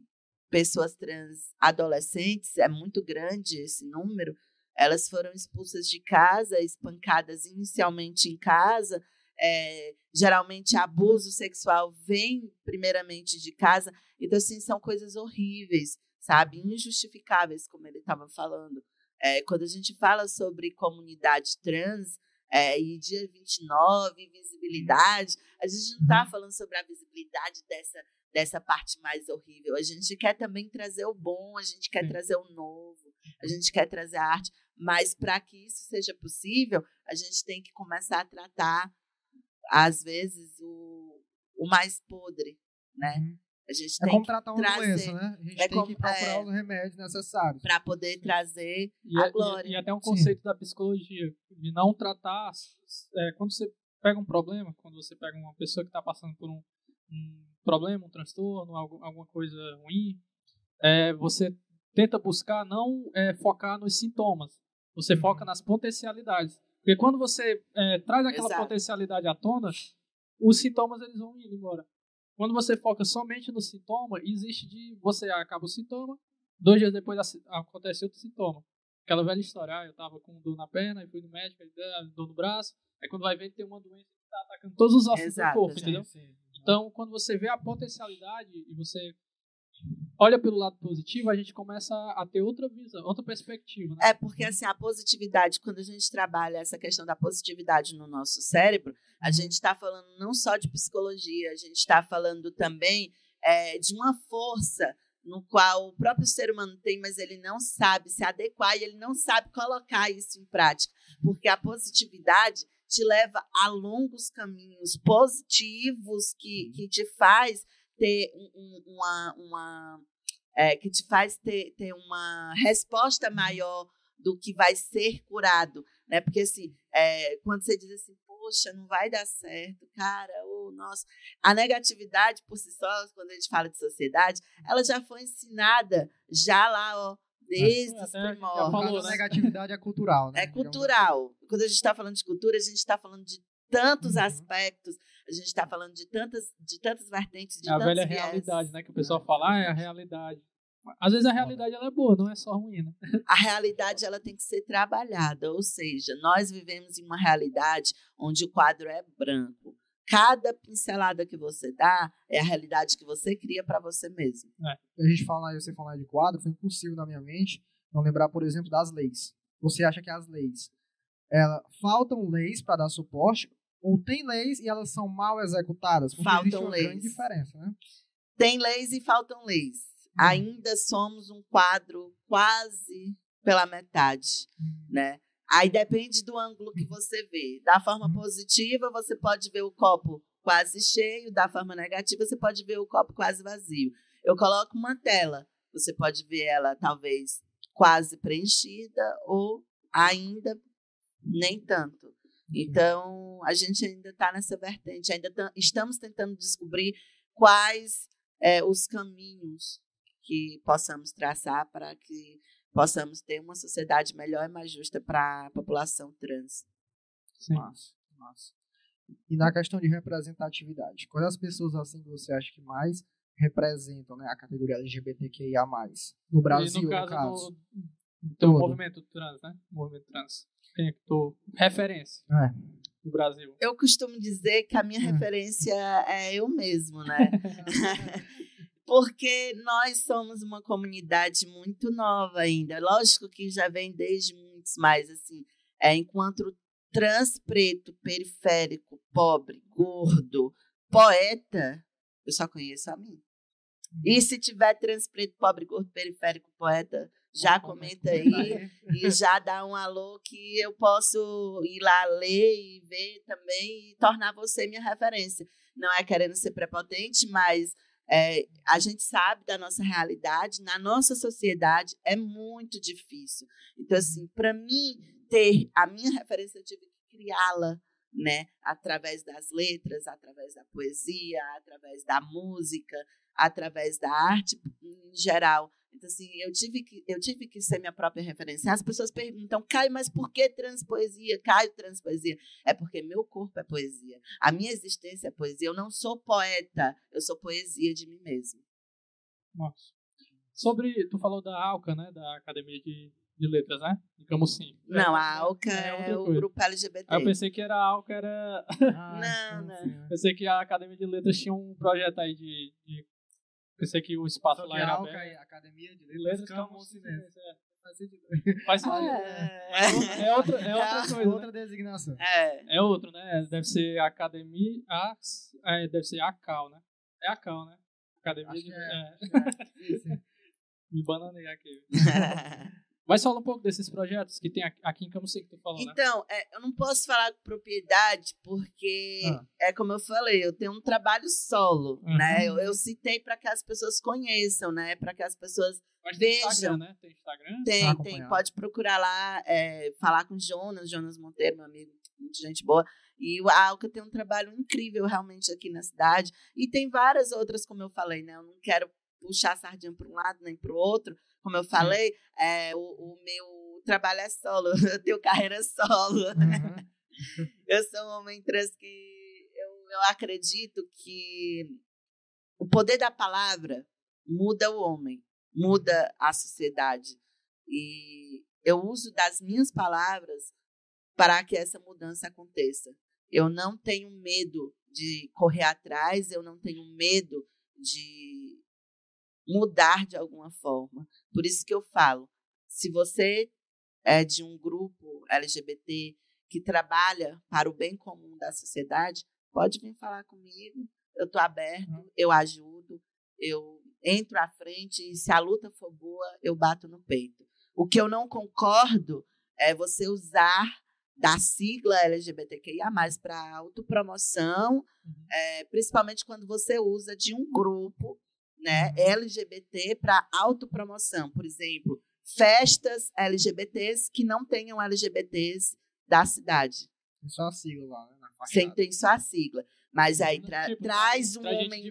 pessoas trans adolescentes, é muito grande esse número, elas foram expulsas de casa, espancadas inicialmente em casa. É, geralmente, abuso sexual vem primeiramente de casa. Então, assim, são coisas horríveis, sabe? Injustificáveis, como ele estava falando. É, quando a gente fala sobre comunidade trans, é, e dia 29, visibilidade, a gente não está uhum. falando sobre a visibilidade dessa, dessa parte mais horrível. A gente quer também trazer o bom, a gente quer trazer o novo, a gente quer trazer a arte. Mas para que isso seja possível, a gente tem que começar a tratar, às vezes, o, o mais podre, né? Uhum. A gente é tem como tratar uma trazer, doença, né? A gente é tem como, que procurar é, os remédios necessários. Para poder trazer e, a glória. E, e, até um conceito Sim. da psicologia, de não tratar... É, quando você pega um problema, quando você pega uma pessoa que está passando por um, um, problema, um transtorno, alguma coisa ruim, é, você tenta buscar não é, focar nos sintomas, você foca uhum. nas potencialidades. Porque quando você é, traz aquela Exato. potencialidade à tona, os sintomas eles vão indo embora. Quando você foca somente no sintoma, existe de você acaba o sintoma, dois dias depois acontece outro sintoma. Aquela velha história, ah, eu tava com dor na perna, e fui no médico, aí dor no braço, aí quando vai ver tem uma doença que está atacando todos os ossos Exato, do corpo, entendeu? Sim, sim. Então, quando você vê a potencialidade e você olha pelo lado positivo, a gente começa a ter outra visão, outra perspectiva. Né? É porque assim, a positividade, quando a gente trabalha essa questão da positividade no nosso cérebro, a uhum. gente está falando não só de psicologia, a gente está falando também é, de uma força no qual o próprio ser humano tem, mas ele não sabe se adequar e ele não sabe colocar isso em prática, porque a positividade te leva a longos caminhos positivos que, que te faz ter um, uma, uma é, que te faz ter, ter uma resposta maior do que vai ser curado, né? Porque assim, é, quando você diz assim, poxa, não vai dar certo, cara, oh, nossa, a negatividade por si só, quando a gente fala de sociedade, ela já foi ensinada já lá, ó, desde os primórdios. A negatividade é cultural, né? É cultural. Quando a gente está falando de cultura, a gente está falando de tantos uhum. aspectos a gente está falando de tantas, de tantas vertentes, de é a velha realidade, né? Que o pessoal fala, ah, é a realidade. Às vezes a realidade ela é boa, não é só ruim, né? A realidade ela tem que ser trabalhada, ou seja, nós vivemos em uma realidade onde o quadro é branco. Cada pincelada que você dá é a realidade que você cria para você mesmo. É. A gente fala, você falar de quadro, foi impossível na minha mente não lembrar, por exemplo, das leis. Você acha que as leis, ela, faltam leis para dar suporte ou tem leis e elas são mal executadas? Porque faltam existe uma leis. grande diferença, né? Tem leis e faltam leis. Hum. Ainda somos um quadro quase pela metade, hum. né? Aí depende do ângulo que você vê. Da forma hum. positiva, você pode ver o copo quase cheio, da forma negativa, você pode ver o copo quase vazio. Eu coloco uma tela, você pode ver ela talvez quase preenchida ou ainda nem tanto. Então, a gente ainda está nessa vertente, ainda estamos tentando descobrir quais é, os caminhos que possamos traçar para que possamos ter uma sociedade melhor e mais justa para a população trans. Sim. Massa, massa. E na questão de representatividade, quais as pessoas assim que você acha que mais representam né, a categoria LGBTQIA+, no Brasil, e no caso, no caso? Do, do movimento trans, né? movimento trans. Quem é que tu... Referência. É. No Brasil. Eu costumo dizer que a minha é. referência é eu mesmo, né? Porque nós somos uma comunidade muito nova ainda. Lógico que já vem desde muitos mais, assim. É, enquanto trans preto, periférico, pobre, gordo, poeta, eu só conheço a mim. E se tiver trans preto, pobre, gordo, periférico, poeta, já comenta aí e já dá um alô que eu posso ir lá ler e ver também e tornar você minha referência. Não é querendo ser prepotente, mas é, a gente sabe da nossa realidade, na nossa sociedade é muito difícil. Então, assim, para mim ter a minha referência, eu tive que criá-la né? Através das letras, através da poesia, através da música, através da arte em geral. Então, assim, eu tive que, eu tive que ser minha própria referência. As pessoas perguntam, Caio, mas por que transpoesia? Caio, transpoesia. É porque meu corpo é poesia. A minha existência é poesia. Eu não sou poeta, eu sou poesia de mim mesmo. Nossa. Sobre, tu falou da ALCA, né? Da Academia de, de Letras, né? De Camusim. Não, a ALCA é, é o coisa. grupo LGBT. Aí eu pensei que era a ALCA, era... Ah, Não, não. sim, pensei que a Academia de Letras tinha um projeto aí de... de... Pensei que o espaço Só que lá era Alca aberto. a Academia de Letras Letras Camusim Camusim. mesmo. é. Faz sentido. Faz sentido. É, É outra, é outra coisa, né? Outra designação. é. É outro, né? Deve ser Academia. A, é, deve ser a Cal, né? É a Cal, né? Academia Acho de. é. é. Sim. Me bananei aqui. Mas fala um pouco desses projetos que tem aqui- em Camusim que tu falou, né? Então, é, eu não posso falar com propriedade porque Ah. é como eu falei, eu tenho um trabalho solo, Uhum. né? Eu, eu citei para que as pessoas conheçam, né? Para que as pessoas Mas tem vejam. Instagram, né? Tem Instagram. tem, tem, pode procurar lá, é, falar com o Jonas, Jonas Monteiro, meu amigo, muita gente boa. E o- Alca tem um trabalho incrível realmente aqui na cidade. E tem várias outras, como eu falei, né? Eu não quero puxar a sardinha para um lado nem para o outro. Como eu falei, é, o, o meu trabalho é solo, eu tenho carreira solo. Uhum. Eu sou um homem trans que eu, eu acredito que o poder da palavra muda o homem, muda a sociedade. E eu uso das minhas palavras para que essa mudança aconteça. Eu não tenho medo de correr atrás, eu não tenho medo de mudar de alguma forma. Por isso que eu falo, se você é de um grupo LGBT que trabalha para o bem comum da sociedade, pode vir falar comigo. Eu estou aberto, eu ajudo, eu entro à frente e se a luta for boa, eu bato no peito. O que eu não concordo é você usar da sigla LGBTQIA+, para autopromoção, é, principalmente quando você usa de um grupo né, LGBT para autopromoção. Por exemplo, festas LGBTs que não tenham LGBTs da cidade. Tem só a sigla lá, né? Na Sem fachada. tem só a sigla. Mas aí tra- Tipo, traz um traz gente homem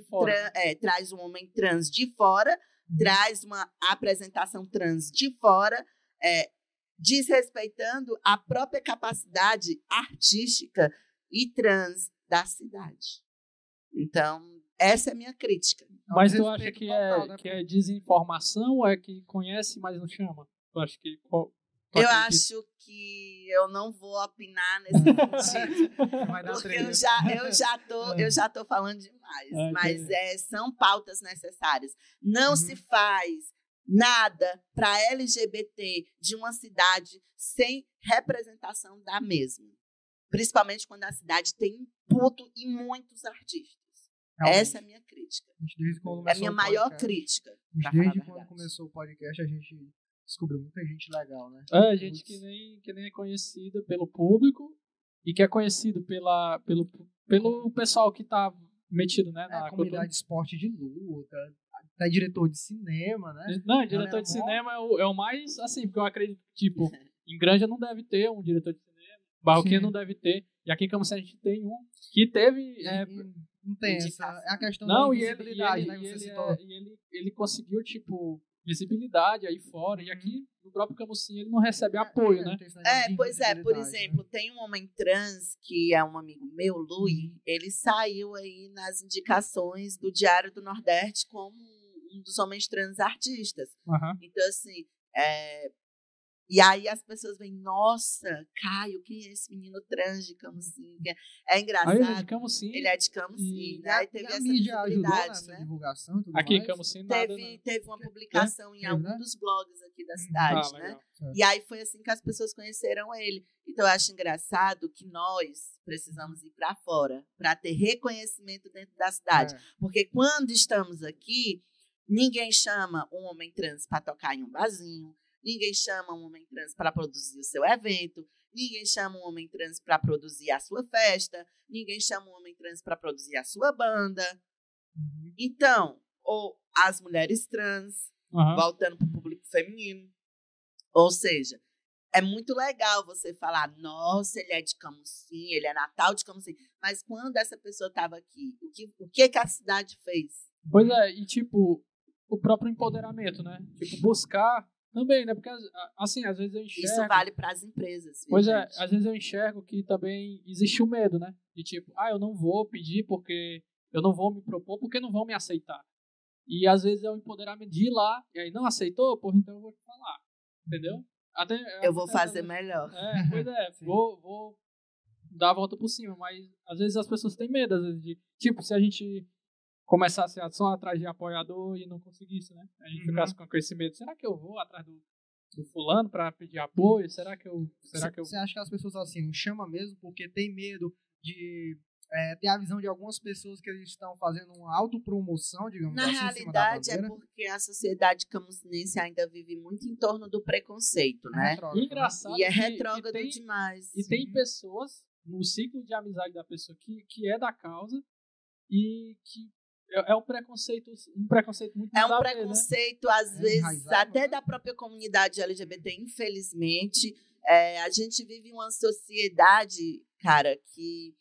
é, traz um homem trans de fora, traz uma apresentação trans de fora, é, desrespeitando a própria capacidade artística e trans da cidade. Então, essa é a minha crítica. É um Mas tu acha que, total, é, né? que é desinformação ou é que conhece, mas não chama? Tu acha que. Qual, Eu acho que eu não vou opinar nesse sentido. Porque eu já, eu já tô, eu já tô falando demais. Ah, mas é, são pautas necessárias. Não Uhum. se faz nada para LGBT de uma cidade sem representação da mesma. Principalmente quando a cidade tem inputo e muitos artistas. Realmente. Essa é a minha crítica. A É a minha o maior podcast, crítica. Desde quando começou o podcast, a gente descobriu muita gente legal, né? É, gente Muitos- que nem, que nem é conhecida pelo público e que é conhecido pela, pelo, pelo pessoal que tá metido, né, É, na a comunidade de esporte de luta, até diretor de cinema, né? cultura. Não, diretor de cinema é o, é o mais, assim, porque eu acredito que, tipo, em Granja não deve ter um diretor de cinema, Barroquinha não deve ter, e aqui em Camusim a gente tem um que teve... é, E não tem essa. É a questão não, da e e ele, né? e você ele, citou. é- e ele, ele conseguiu, tipo, visibilidade aí fora, e Uhum. aqui no próprio Camusim ele não recebe apoio, É, né? É, pois é, por né? exemplo, tem um homem trans que é um amigo meu, Lui, Uhum. ele saiu aí nas indicações do Diário do Nordeste como um dos homens trans artistas. Aham. Então, assim, é, e aí as pessoas veem, nossa, Caio, quem é esse menino trans de Camusim? É Aí ele é engraçado. de Camusim, Ele é de Camusim, E- E né? a, E teve e a essa mídia ajudou nessa né? divulgação e tudo aqui em mais. Camusim nada, Teve, né? teve uma publicação em Teve, algum né? dos blogs aqui da Uhum. cidade, Ah, né? legal. E aí foi assim que as pessoas conheceram ele. Então eu acho engraçado que nós precisamos ir para fora para ter reconhecimento dentro da cidade. É. Porque quando estamos aqui, ninguém chama um homem trans para tocar em um barzinho, ninguém chama um homem trans para produzir o seu evento, ninguém chama um homem trans para produzir a sua festa, ninguém chama um homem trans para produzir a sua banda. Uhum. Então, ou as mulheres trans, Aham. voltando para o público feminino. Ou seja, é muito legal você falar, nossa, ele é de Camusim, ele é Natal de Camusim. Mas quando essa pessoa estava aqui, o que, o que que a cidade fez? Pois é, e tipo, o próprio empoderamento, né? Tipo, buscar também, né? Porque, assim, às vezes eu enxergo... Isso vale para as empresas. Viu, Pois é, gente? às vezes eu enxergo que também existe o medo, né? De tipo, ah, eu não vou pedir porque eu não vou me propor porque não vão me aceitar. E às vezes é o empoderamento de ir lá, e aí não aceitou, porra, então eu vou te falar. Entendeu? Até, Eu vou acontece fazer melhor. É, pois é, vou, vou dar a volta por cima, mas às vezes as pessoas têm medo, às vezes, de. Tipo, se a gente começasse a só atrás de apoiador e não conseguisse, né? A gente Uhum. ficasse com esse medo, será que eu vou atrás do, do fulano pra pedir apoio? Será que eu. Será que eu. Você acha que as pessoas assim não chamam mesmo porque tem medo de é, ter a visão de algumas pessoas que eles estão fazendo uma autopromoção, digamos Na assim, em cima da realidade, é porque a sociedade camusinense ainda vive muito em torno do preconceito, né? retrógrado, né? Engraçado. E é retrógrado e tem, demais. E tem pessoas no ciclo de amizade da pessoa que, que é da causa e que é, é um preconceito, um preconceito muito É um a ver, né? preconceito, às É vezes, até né? da própria comunidade LGBT, infelizmente. É, a gente vive uma sociedade, cara, que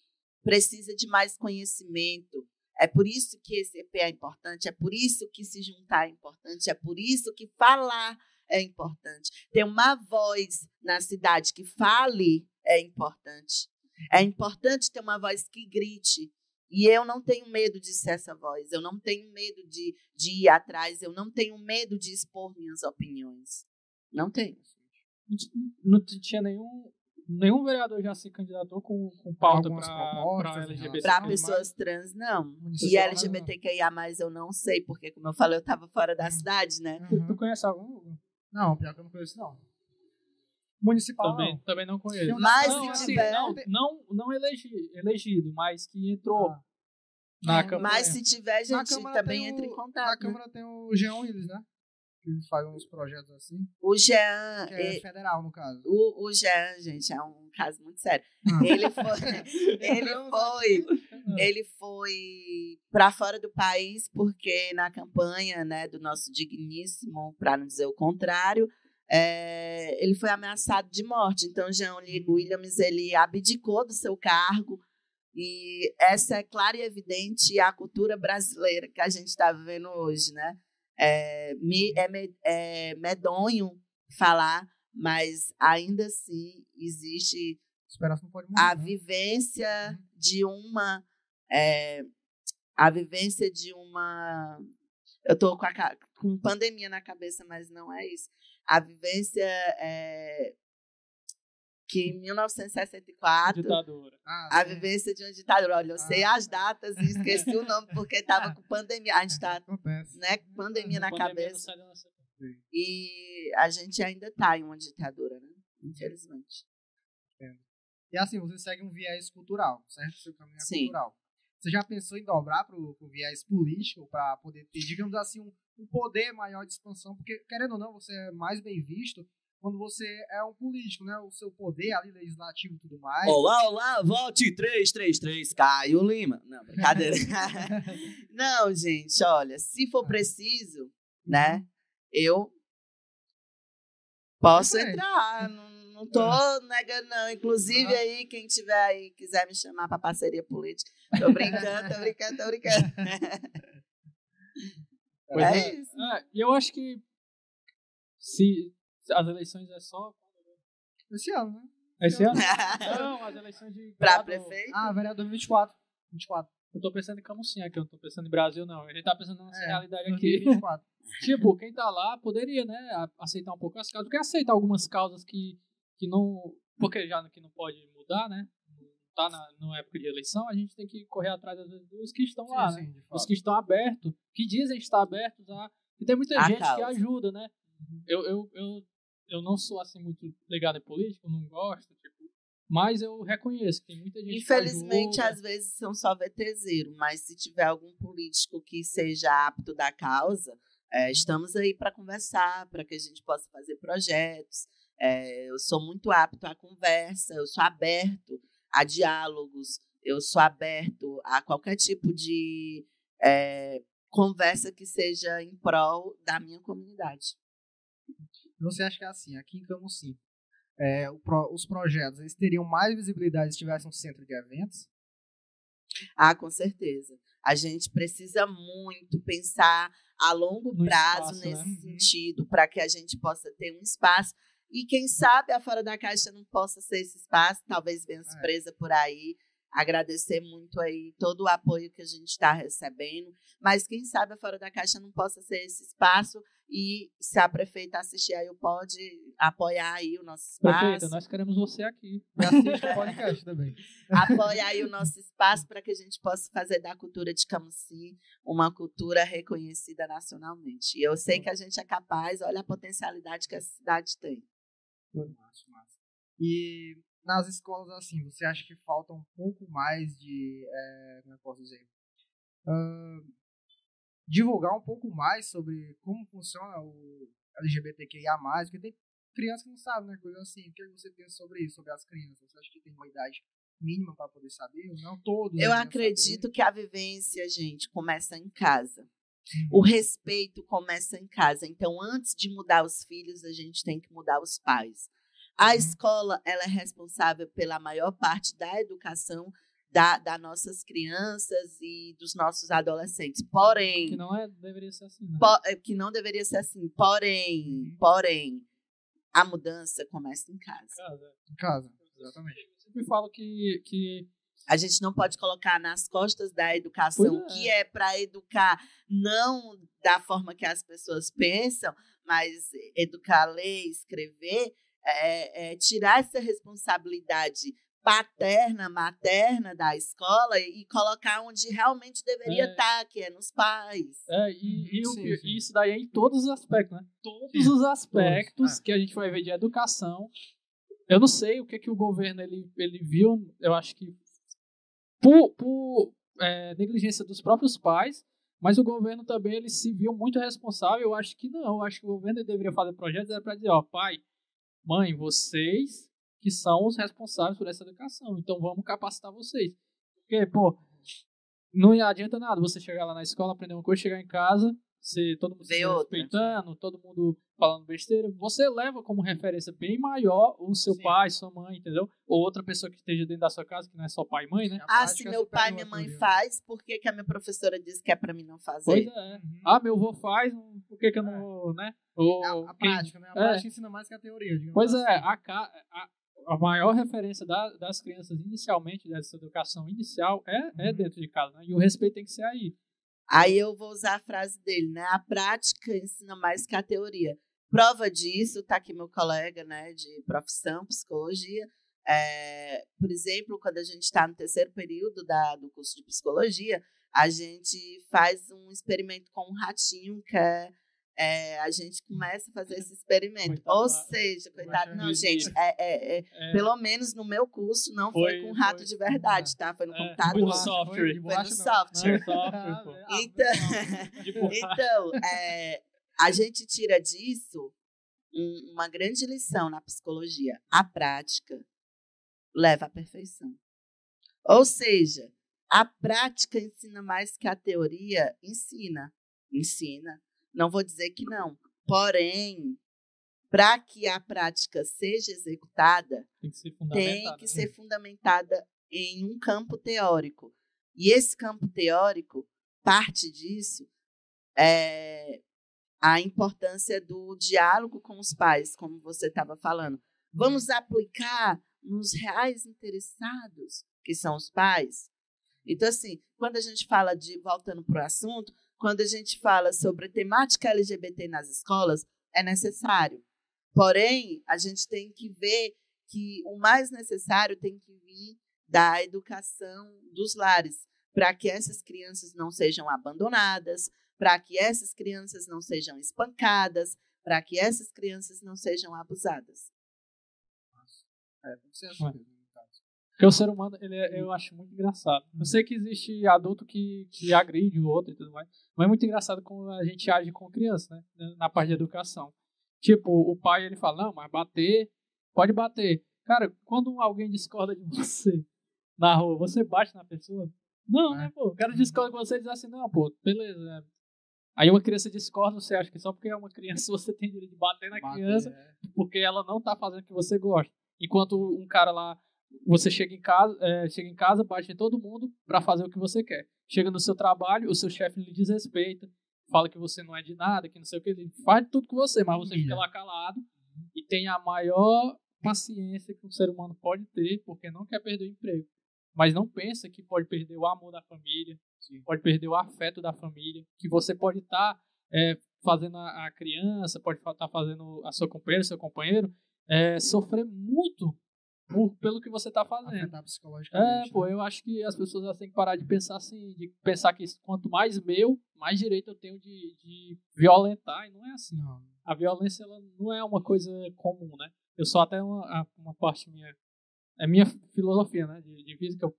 precisa de mais conhecimento. É por isso que esse EP é importante, é por isso que se juntar é importante, é por isso que falar é importante. Ter uma voz na cidade que fale é importante. É importante ter uma voz que grite. E eu não tenho medo de ser essa voz, eu não tenho medo de, de ir atrás, eu não tenho medo de expor minhas opiniões. Não tenho. Não tinha nenhum. Nenhum vereador já se candidatou com, com pauta para LGBT. Para pessoas trans, não. E LGBTQIA, eu não sei, porque, como eu falei, eu estava fora da Hum. cidade, né? Tu, Uhum. tu conhece algum? Não, pior que eu não conheço, não. Municipal, Também, não. também não conheço. Mas não, se assim, tiver- não, não, não elegi, elegido, mas que entrou Ah. na Hum, campanha. Mas se tiver, gente, Câmara também tem entra em o- Na contato. né? Câmara tem o Jean Willis, né? Que eles fazem uns projetos assim. O Jean, Que é e- federal, no caso. o, o Jean, gente, é um caso muito sério. Ah. Ele foi, ele foi ele foi para fora do país porque na campanha né, do nosso digníssimo, para não dizer o contrário, é, ele foi ameaçado de morte. Então, Jean Williams ele abdicou do seu cargo e essa é clara e evidente a cultura brasileira que a gente está vivendo hoje, né? É, me- é é medonho falar, mas ainda assim existe a né? vivência de uma é, a vivência de uma eu tô com, a com pandemia na cabeça mas não é isso a vivência é, que em 1964 ditadura. Ah, a sim. vivência de uma ditadura olha eu sei Ah. as datas e esqueci o nome porque estava com pandemia a gente tá Acontece. né com pandemia na cabeça e a gente ainda está em uma ditadura né infelizmente E assim, você segue um viés cultural, certo? Seu caminho é cultural. Você já pensou em dobrar pro, pro viés político para poder ter, digamos assim, um, um poder maior de expansão? Porque, querendo ou não, você é mais bem visto quando você é um político, né? O seu poder ali legislativo e tudo mais. Olá, olá, volte 333, Caio Lima. Não, brincadeira. não, gente, olha, se for preciso, né, eu posso entrar, não, não tô negando não. Inclusive aí, quem tiver aí, quiser me chamar pra parceria política, tô brincando, tô brincando, tô brincando. Pois é é. isso. É, e eu acho que se se as eleições é só Esse ano, né? esse ano? Não, as eleições de pra grado- prefeito? Ah, vereador 24. 24. Eu tô pensando em Camusim aqui, eu não tô pensando em Brasil, não. Gente tá pensando nessa É, realidade aqui. 2024. tipo, quem tá lá poderia, né, aceitar um pouco as causas. Porque aceita algumas causas que, que não. Porque já que não pode mudar, né? Tá na, na época de eleição, a gente tem que correr atrás, dos que estão lá, sim, né? sim, de Os que estão abertos, que dizem estar abertos a. E tem muita A gente que causa. ajuda, né? Eu, eu, eu, eu não sou assim muito ligado em política, não gosto, tipo. Mas eu reconheço que tem muita gente Infelizmente, que ajuda. às vezes são só VTZero, mas se tiver algum político que seja apto da causa, é, estamos aí para conversar, para que a gente possa fazer projetos. É, eu sou muito apto à conversa, eu sou aberto a diálogos, eu sou aberto a qualquer tipo de é, conversa que seja em prol da minha comunidade. Você acha que é assim, aqui em Camusim, é, pro, os projetos eles teriam mais visibilidade se tivesse um centro de eventos? Ah, com certeza. A gente precisa muito pensar a longo No prazo espaço, né? nesse Uhum. sentido, para que a gente possa ter um espaço. E quem sabe a Fora da Caixa não possa ser esse espaço, talvez venha É. surpresa por aí. Agradecer muito aí todo o apoio que a gente está recebendo. Mas quem sabe a Fora da Caixa não possa ser esse espaço e se a prefeita assistir aí, pode apoiar aí o nosso espaço. Prefeita, nós queremos você aqui. Assiste o podcast também. apoia aí o nosso espaço para que a gente possa fazer da cultura de Camusim uma cultura reconhecida nacionalmente. E eu sei que a gente é capaz, olha a potencialidade que essa cidade tem. Massa, massa. E nas escolas, assim, você acha que falta um pouco mais de. é, como eu posso dizer? Ah, divulgar um pouco mais sobre como funciona o LGBTQIA, porque tem criança que não sabe, né? Coisa assim. O que você pensa sobre isso, sobre as crianças? Você acha que tem uma idade mínima para poder saber? Ou não todos? Eu devem acredito que a vivência, gente, começa em casa. O respeito começa em casa. Então, antes de mudar os filhos, a gente tem que mudar os pais. A Uhum. escola ela é responsável pela maior parte da educação da, das nossas crianças e dos nossos adolescentes. Porém, Que não é, deveria ser assim, né? Po- é, que não deveria ser assim. Porém, Uhum. porém, a mudança começa em casa. Cara, Em casa, exatamente. Eu sempre falo que, que A gente não pode colocar nas costas da educação, é. que é para educar não da forma que as pessoas pensam, mas educar, ler, escrever, é, é tirar essa responsabilidade paterna, materna da escola e colocar onde realmente deveria É. estar, que é nos pais. É, e, e o sim, sim. e isso daí é em todos os aspectos, né? Todos os aspectos todos, é. que a gente vai ver de educação. Eu não sei o que, que o governo ele, ele viu, eu acho que por, por é, negligência dos próprios pais, mas o governo também ele se viu muito responsável. Eu acho que não, eu acho que o governo deveria fazer projetos para dizer, ó, pai, mãe, vocês que são os responsáveis por essa educação, então vamos capacitar vocês. Porque, pô, não adianta nada você chegar lá na escola, aprender uma coisa, chegar em casa, você, todo mundo se outra. respeitando, todo mundo falando besteira. Você leva como referência bem maior o seu Sim. pai, sua mãe, entendeu? Ou outra pessoa que esteja dentro da sua casa, que não é só pai e mãe, né? A Ah, se é meu pai e minha mãe teoria. faz, por que, que a minha professora disse que é para mim não fazer? Pois é. Uhum. Ah, meu avô faz, por que, que eu não, né? Ou, É a, prática, né? A é. prática ensina mais que a teoria, digamos Pois assim. é, a, a, a maior referência da- das crianças inicialmente, dessa educação inicial, é, é Uhum. dentro de casa, né? E o respeito tem que ser aí. Aí eu vou usar a frase dele, né? A prática ensina mais que a teoria. Prova disso, tá aqui meu colega, né, de profissão, psicologia. É, por exemplo, quando a gente está no terceiro período da, do curso de psicologia, a gente faz um experimento com um ratinho, que é, é, a gente começa a fazer esse experimento. Coitado Ou seja, coitado, não, gente, é, é, é, É, pelo menos no meu curso não foi, Foi- com rato foi- de verdade, tá? Foi no É, computador. foi no software. foi? No software. Não, software, pô. Então, então é, a gente tira disso um- uma grande lição na psicologia. A prática leva à perfeição. Ou seja, a prática ensina mais que a teoria ensina. Ensina. Não vou dizer que não. Porém, para que a prática seja executada, Tem que ser tem fundamental. que né? ser fundamentada em um campo teórico. E esse campo teórico, parte disso é a importância do diálogo com os pais, como você estava falando. Vamos aplicar nos reais interessados, que são os pais. Então, assim, quando a gente fala de, voltando para o assunto, quando a gente fala sobre temática LGBT nas escolas, é necessário. Porém, a gente tem que ver que o mais necessário tem que vir da educação dos lares, para que essas crianças não sejam abandonadas, para que essas crianças não sejam espancadas, para que essas crianças não sejam abusadas. É, tem que Porque o ser humano, ele é- eu acho muito engraçado. Eu sei que existe adulto que, que agride o outro e tudo mais, mas é muito engraçado como a gente age com criança, né? Na parte de educação. Tipo, o pai, ele fala, não, mas bater, pode bater. Cara, quando alguém discorda de você na rua, você bate na pessoa? Não, É. né, pô? O cara discorda com você e diz assim, não, pô, beleza, Aí uma criança discorda, você acha que só porque é uma criança você tem direito de bater na bater, criança, é. porque ela não tá fazendo o que você gosta. Enquanto um cara lá, você chega em casa, é, chega em casa, bate em todo mundo para fazer o que você quer. Chega no seu trabalho, o seu chefe lhe desrespeita, fala que você não é de nada, que não sei o que, ele faz tudo com você, mas você fica lá calado e tem a maior paciência que um ser humano pode ter, porque não quer perder o emprego. Mas não pensa que pode perder o amor da família, Sim. pode perder o afeto da família, que você pode estar tá, é, fazendo a, a, criança, pode estar tá fazendo a sua companheira, seu companheiro, é, sofrer muito por, pelo que você está fazendo. Afetar psicologicamente. É, pô, né? eu acho que as pessoas têm que parar de pensar assim, de pensar que quanto mais meu, mais direito eu tenho de, de violentar, e não é assim. Não. A violência ela não é uma coisa comum, né? Eu sou até uma, uma parte minha, é minha filosofia, né, de, de vida que eu,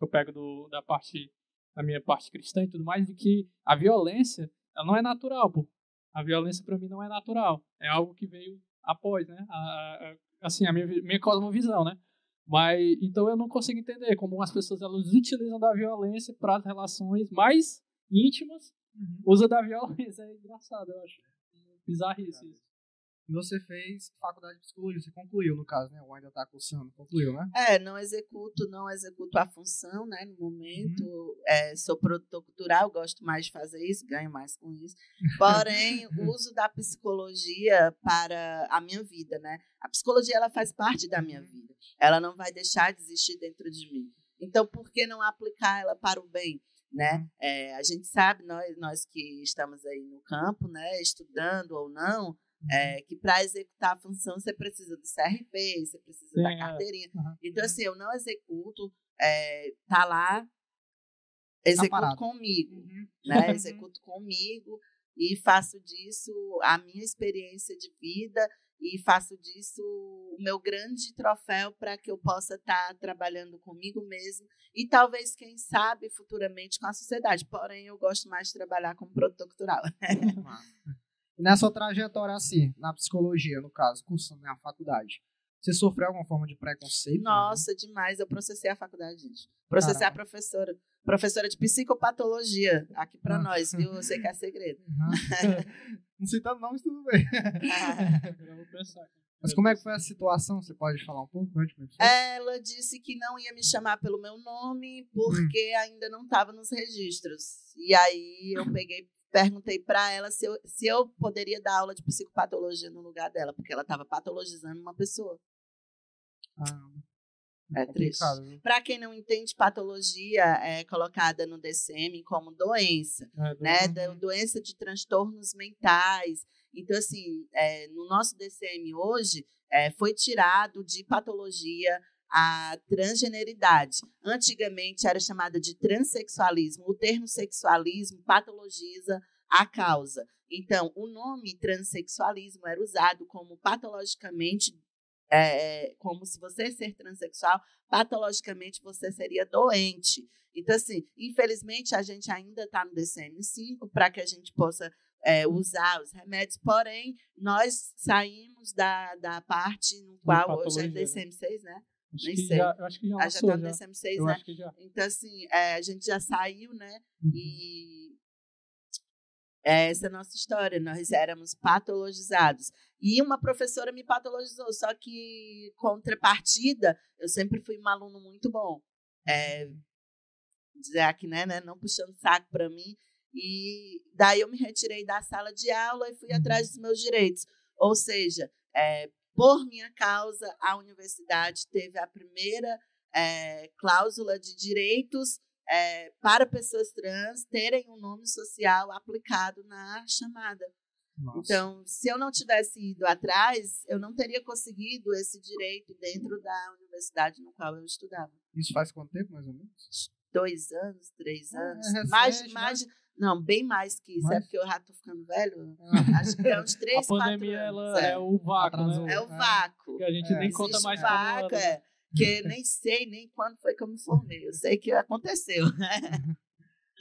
eu pego do, da parte, da minha parte cristã e tudo mais, de que a violência, ela não é natural, pô. A violência para mim não é natural, é algo que veio após, né, a, a, assim, a minha, minha cosmovisão, né. Mas, então eu não consigo entender como as pessoas, elas utilizam da violência para as relações mais íntimas, uhum. usa da violência, é engraçado, eu acho. Bizarrice isso. E você fez faculdade de psicologia, você concluiu no caso, né? Ou ainda está cursando, concluiu, né? É, não executo, não executo a função, né? No momento, uhum. é, sou produtor cultural, gosto mais de fazer isso, ganho mais com isso. Porém, uso da psicologia para a minha vida, né? A psicologia, ela faz parte da minha vida. Ela não vai deixar de existir dentro de mim. Então, por que não aplicar ela para o bem? Né? Uhum. É, a gente sabe, nós, nós que estamos aí no campo, né, estudando ou não, é, que para executar a função você precisa do CRP, você precisa Sim, da é. carteirinha. É. Uhum. Então, assim, eu não executo, é, tá lá, executo comigo, uhum. né? executo comigo e faço disso a minha experiência de vida e faço disso o meu grande troféu para que eu possa estar tá trabalhando comigo mesmo e talvez, quem sabe, futuramente com a sociedade. Porém, eu gosto mais de trabalhar como produtor cultural. Nessa trajetória assim, na psicologia, no caso, cursando na faculdade, você sofreu alguma forma de preconceito? Nossa, né? demais. Eu processei a faculdade, gente. Processei Caramba. a professora. Professora de psicopatologia, aqui para ah. nós, viu? Eu sei que é segredo. Não citando nomes, tudo bem. Mas como é que foi a situação? Você pode falar um pouco? Ela disse que não ia me chamar pelo meu nome porque hum. ainda não estava nos registros. E aí eu peguei perguntei para ela se eu, se eu poderia dar aula de psicopatologia no lugar dela, porque ela estava patologizando uma pessoa. Ah, é triste. Para quem não entende, patologia é colocada no DCM como doença, é, né? Uhum. Doença de transtornos mentais. Então, assim, é, no nosso DCM hoje, é, foi tirado de patologia a transgeneridade. Antigamente era chamada de transexualismo. O termo sexualismo patologiza a causa. Então, o nome transexualismo era usado como patologicamente, é, como se você ser transexual, patologicamente você seria doente. Então, assim, infelizmente a gente ainda está no DCM-5 para que a gente possa é, usar os remédios, porém, nós saímos da, da parte no qual hoje é DCM-6, né? Acho Nem sei. Já, eu acho que já, ah, já tá no DSM-6, eu né? Então, assim, é, a gente já saiu, né? Uhum. E é essa é a nossa história. Nós éramos patologizados. E uma professora me patologizou, só que, contrapartida, eu sempre fui um aluno muito bom. É, dizer aqui, né, né? Não puxando saco para mim. E daí eu me retirei da sala de aula e fui uhum. atrás dos meus direitos. Ou seja, é, por minha causa, a universidade teve a primeira é, cláusula de direitos é, para pessoas trans terem um nome social aplicado na chamada. Nossa. Então, se eu não tivesse ido atrás, eu não teria conseguido esse direito dentro da universidade no qual eu estudava. Isso faz quanto tempo, mais ou menos? Dois anos, três ah, anos. É recente, mais, né? Não, bem mais que isso. É mais? É porque eu já tô ficando velho. Acho que é uns três, A pandemia, ela é. é. o vácuo, né? É o vácuo. Que a gente é. nem conta mais vácuo, como é. Que nem sei nem quando foi que eu me formei. Eu sei que aconteceu.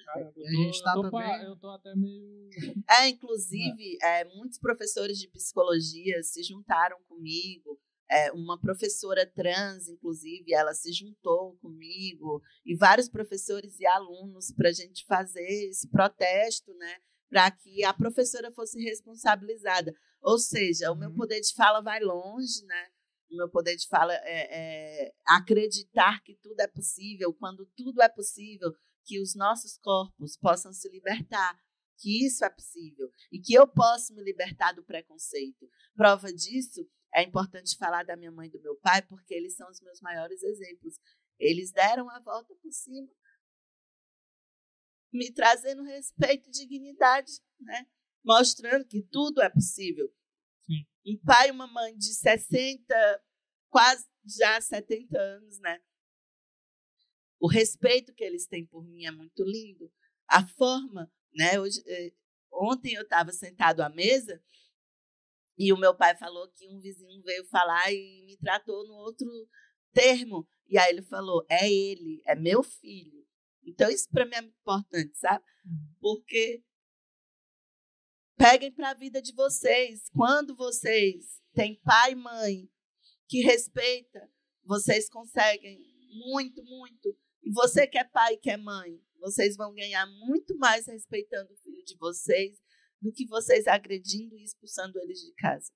Cara, eu, tô, a gente tá eu, tô também... eu tô até meio. É, inclusive, é. muitos professores de psicologia se juntaram comigo é, uma professora trans, inclusive, ela se juntou comigo e vários professores e alunos para a gente fazer esse protesto, né? para que a professora fosse responsabilizada. Ou seja, o meu Uhum. poder de fala vai longe, né? O meu poder de fala é, é acreditar que tudo é possível, quando tudo é possível, que os nossos corpos possam se libertar, que isso é possível e que eu posso me libertar do preconceito. Prova disso é importante falar da minha mãe e do meu pai, porque eles são os meus maiores exemplos. Eles deram a volta por cima, me trazendo respeito e dignidade, né? mostrando que tudo é possível. Sim. Um pai e uma mãe de 60, quase já 70 anos, né? O respeito que eles têm por mim é muito lindo. A forma, né? Hoje, eh, ontem eu estava sentado à mesa e o meu pai falou que um vizinho veio falar e me tratou no outro termo. E aí ele falou: é ele, é meu filho. Então isso para mim é muito importante, sabe? Porque peguem para a vida de vocês. Quando vocês têm pai e mãe que respeita, vocês conseguem muito, muito. E você que é pai e que é mãe, vocês vão ganhar muito mais respeitando o filho de vocês do que vocês agredindo e expulsando eles de casa.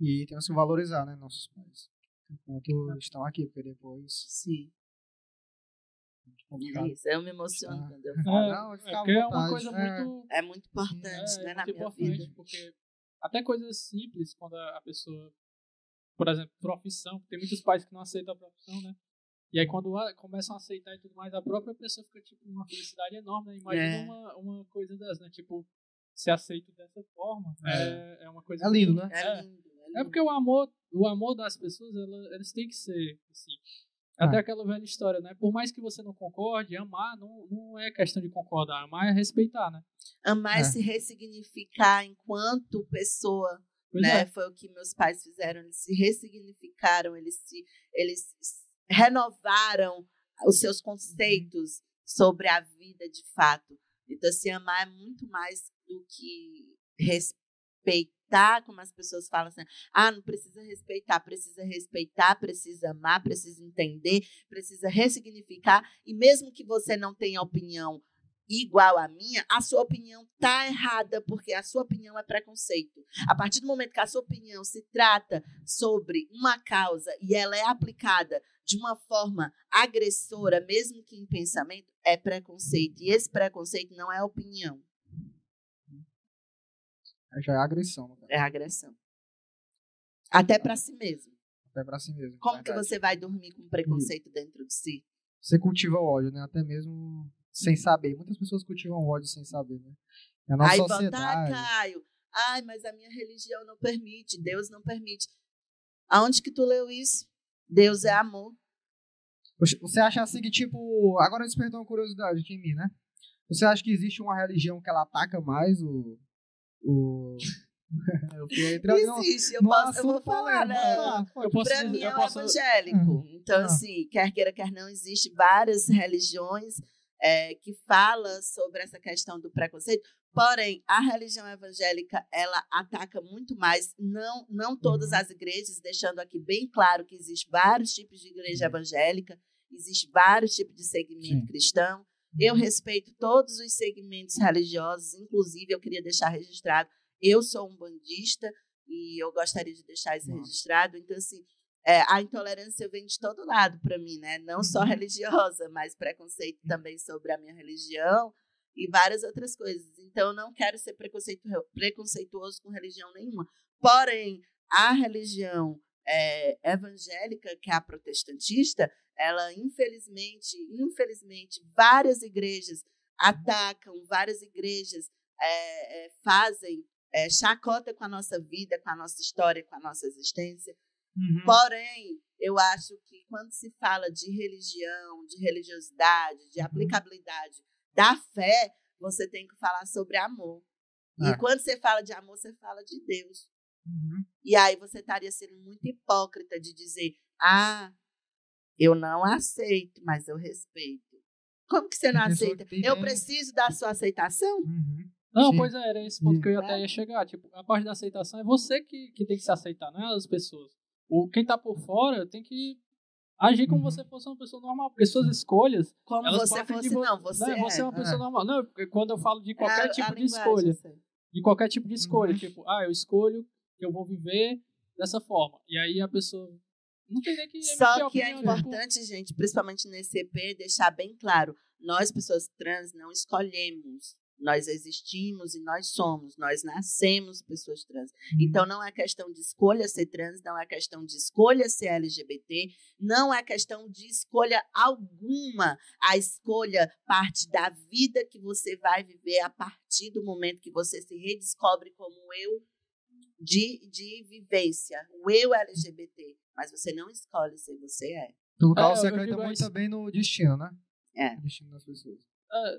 E temos que valorizar, né, nossos pais. Enquanto estão aqui, porque depois Sim, é complicado. é isso. Eu me emociono Ah. quando eu É, falo. não, é à porque é uma coisa É. muito. É muito importante, é, né, é na muito minha importante, vida. porque até coisas simples, quando a a pessoa, por exemplo, profissão, tem muitos pais que não aceitam a profissão, né? E aí quando a- começam a aceitar e tudo mais, a própria pessoa fica, tipo, numa felicidade enorme, né? Imagina É. uma, uma coisa dessas, né? Tipo, ser aceito dessa forma. É, é uma coisa... É lindo, né? É É. lindo. É, lindo. É porque o amor, o amor das pessoas, ela- eles têm que ser assim. Até Ah. aquela velha história, né? Por mais que você não concorde, amar não, não é questão de concordar, amar é respeitar, né? Amar É. e se ressignificar enquanto pessoa, Pois né? é. Foi o que meus pais fizeram. Eles se ressignificaram, eles se eles renovaram os seus conceitos sobre a vida de fato. Então, se amar é muito mais do que respeitar, como as pessoas falam assim, ah, não precisa respeitar, precisa respeitar, precisa amar, precisa entender, precisa ressignificar, e mesmo que você não tenha opinião igual à minha, a sua opinião tá errada, porque a sua opinião é preconceito. A partir do momento que a sua opinião se trata sobre uma causa e ela é aplicada de uma forma agressora, mesmo que em pensamento, é preconceito. E esse preconceito não é opinião, já é agressão, né, é agressão. Até para si mesmo. Até pra si mesmo. Como que você vai dormir com preconceito dentro de si? Você cultiva o ódio, né? Até mesmo sem saber. Muitas pessoas cultivam ódio sem saber, né? É a nossa Aí tá, sociedade. Caio. Ai, mas a minha religião não permite, Deus não permite. Aonde que tu leu isso? Deus é amor. Poxa, Você acha assim que, tipo. Agora despertou uma curiosidade aqui em mim, né? Você acha que existe uma religião que ela ataca mais o. o... eu Existe, eu, posso, eu vou falar, né? Eu posso Para dizer- mim eu é o posso- evangélico. Então, Ah. assim, quer queira, quer não, existe várias religiões é, que falam sobre essa questão do preconceito. Porém, a religião evangélica, ela ataca muito mais, não, não todas Uhum. as igrejas, deixando aqui bem claro que existe vários tipos de igreja evangélica, existe vários tipos de segmento Sim. cristão. Eu respeito todos os segmentos religiosos, inclusive eu queria deixar registrado, eu sou um bandista e eu gostaria de deixar isso Nossa. registrado. Então, assim, é, a intolerância vem de todo lado para mim, né? Não só Uhum. religiosa, mas preconceito também sobre a minha religião e várias outras coisas. Então, eu não quero ser preconceito, preconceituoso com religião nenhuma. Porém, a religião é, evangélica, que é a protestantista, ela, infelizmente, infelizmente, várias igrejas atacam, várias igrejas é, é, fazem é, chacota com a nossa vida, com a nossa história, com a nossa existência. Uhum. Porém, eu acho que quando se fala de religião, de religiosidade, de Uhum. aplicabilidade da fé, você tem que falar sobre amor. E É. quando você fala de amor, você fala de Deus. Uhum. E aí você estaria sendo muito hipócrita de dizer: ah, eu não aceito, mas eu respeito. Como que você não aceita? Eu preciso da sua aceitação? Uhum. Não, Sim. pois é, era esse ponto que eu ia até ia chegar. Tipo, a parte da aceitação é você que, que tem que se aceitar, não é as pessoas. O, quem tá por fora tem que agir como Uhum. você fosse uma pessoa normal, porque suas escolhas, Como elas você de fosse, vo- não, você né, você é uma é. pessoa normal. Não, porque quando eu falo de qualquer É a- tipo a de escolha, de qualquer tipo de escolha, Uhum. tipo, ah, eu escolho que eu vou viver dessa forma. E aí a pessoa não tem nem que Só que é opinião, tipo, importante, gente, principalmente nesse EP, deixar bem claro: nós, pessoas trans, não escolhemos. Nós existimos e nós somos. Nós nascemos pessoas trans. Então, não é questão de escolha ser trans, não é questão de escolha ser LGBT, não é questão de escolha alguma. A escolha parte da vida que você vai viver a partir do momento que você se redescobre como eu de, de vivência, o eu LGBT. Mas você não escolhe ser você é. No caso, É, você acredita muito isso. também no destino, né? É. O destino das pessoas. É,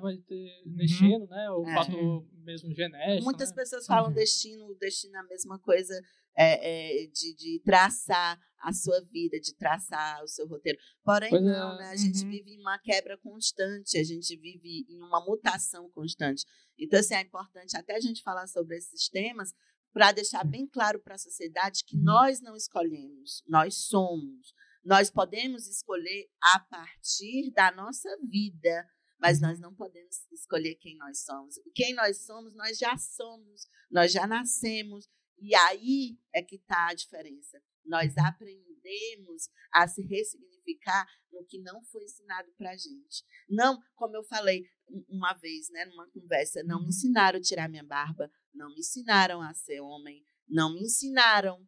vai ter destino, né? O É. fator mesmo genético. Muitas né? pessoas falam Uhum. destino, o destino é a mesma coisa é, é, de, de traçar a sua vida, de traçar o seu roteiro. Porém, Pois é. não, né? A gente Uhum. vive em uma quebra constante, a gente vive em uma mutação constante. Então, assim, é importante até a gente falar sobre esses temas para deixar bem claro para a sociedade que Uhum. nós não escolhemos, nós somos. Nós podemos escolher a partir da nossa vida, mas Uhum. nós não podemos escolher quem nós somos. Quem nós somos, nós já somos, nós já nascemos. E aí é que está a diferença. Nós Uhum. aprendemos a se ressignificar no que não foi ensinado para gente. Não, como eu falei um- uma vez, né, numa conversa, não me Uhum. ensinaram a tirar minha barba, não me ensinaram a ser homem, não me ensinaram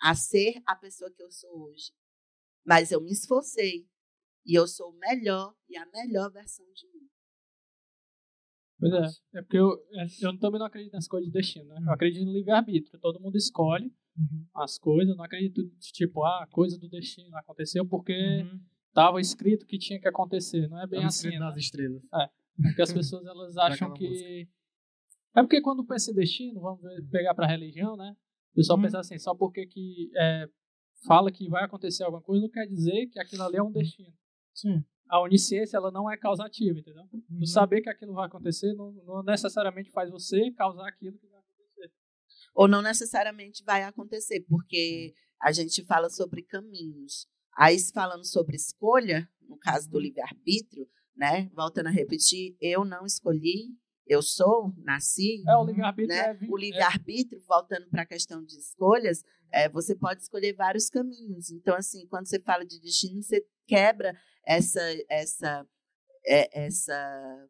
a ser a pessoa que eu sou hoje. Mas eu me esforcei e eu sou o melhor e a melhor versão de mim. Pois é. É porque eu, eu também não acredito nessa coisa de destino, né? Eu acredito no livre-arbítrio. Todo mundo escolhe Uhum. as coisas. Eu não acredito, tipo, ah, a coisa do destino aconteceu porque Uhum. estava escrito que tinha que acontecer. Não é bem Tava assim, escrito né? nas estrelas. Porque as pessoas elas acham que. É porque quando pensa em destino, vamos ver- pegar pra religião, né? O pessoal Uhum. pensa assim, só porque que é, fala que vai acontecer alguma coisa, não quer dizer que aquilo ali é um destino. Sim. A onisciência, ela não é causativa, entendeu? Uhum. Tu saber que aquilo vai acontecer não, não necessariamente faz você causar aquilo que vai acontecer. Ou não necessariamente vai acontecer, porque a gente fala sobre caminhos. Aí, se falando sobre escolha, no caso do Uhum. livre-arbítrio, né? Voltando a repetir, eu não escolhi, eu sou, nasci, É, o livre-arbítrio né? é, O livre-arbítrio, voltando para a questão de escolhas, é, você pode escolher vários caminhos. Então, assim, quando você fala de destino, você quebra essa, essa, é, essa,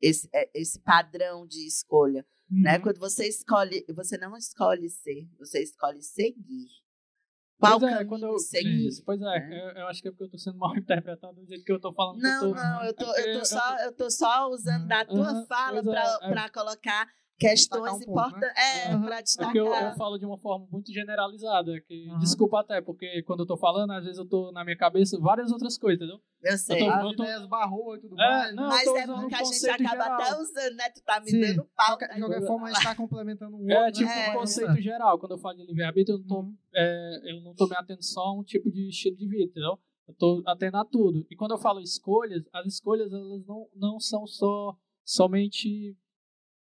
esse, é, esse padrão de escolha, né? Uhum. Quando você escolhe, você não escolhe ser, você escolhe seguir. Qual Pois é, quando eu, seguir? Isso, pois é, né? eu, eu acho que é porque eu tô sendo mal interpretado do jeito que eu tô falando. que eu Não, tô- não, eu tô, É eu tô só, eu tô só usando da tua Aham, fala pois é, para é. para colocar questões um pouco, né? importantes, é, para É destacar. porque eu, eu falo de uma forma muito generalizada. Que, Uhum. Desculpa até, porque quando eu tô falando, às vezes eu tô na minha cabeça várias outras coisas, entendeu? Eu sei. tô- As eu tô- ideias barrou e tudo É, mais. não, Mas eu é porque um a gente conceito acaba geral. até usando, né? Tu tá me Sim. dando pau. Qualquer- tá De qualquer forma, a gente tá complementando um outro. É tipo É, um conceito geral. Quando eu falo de livre-arbítrio, eu, não tô, Uhum. é, eu não tô me atendo só a um tipo de estilo de vida, entendeu? Eu tô atendo a tudo. E quando eu falo escolhas, as escolhas elas não, não são só somente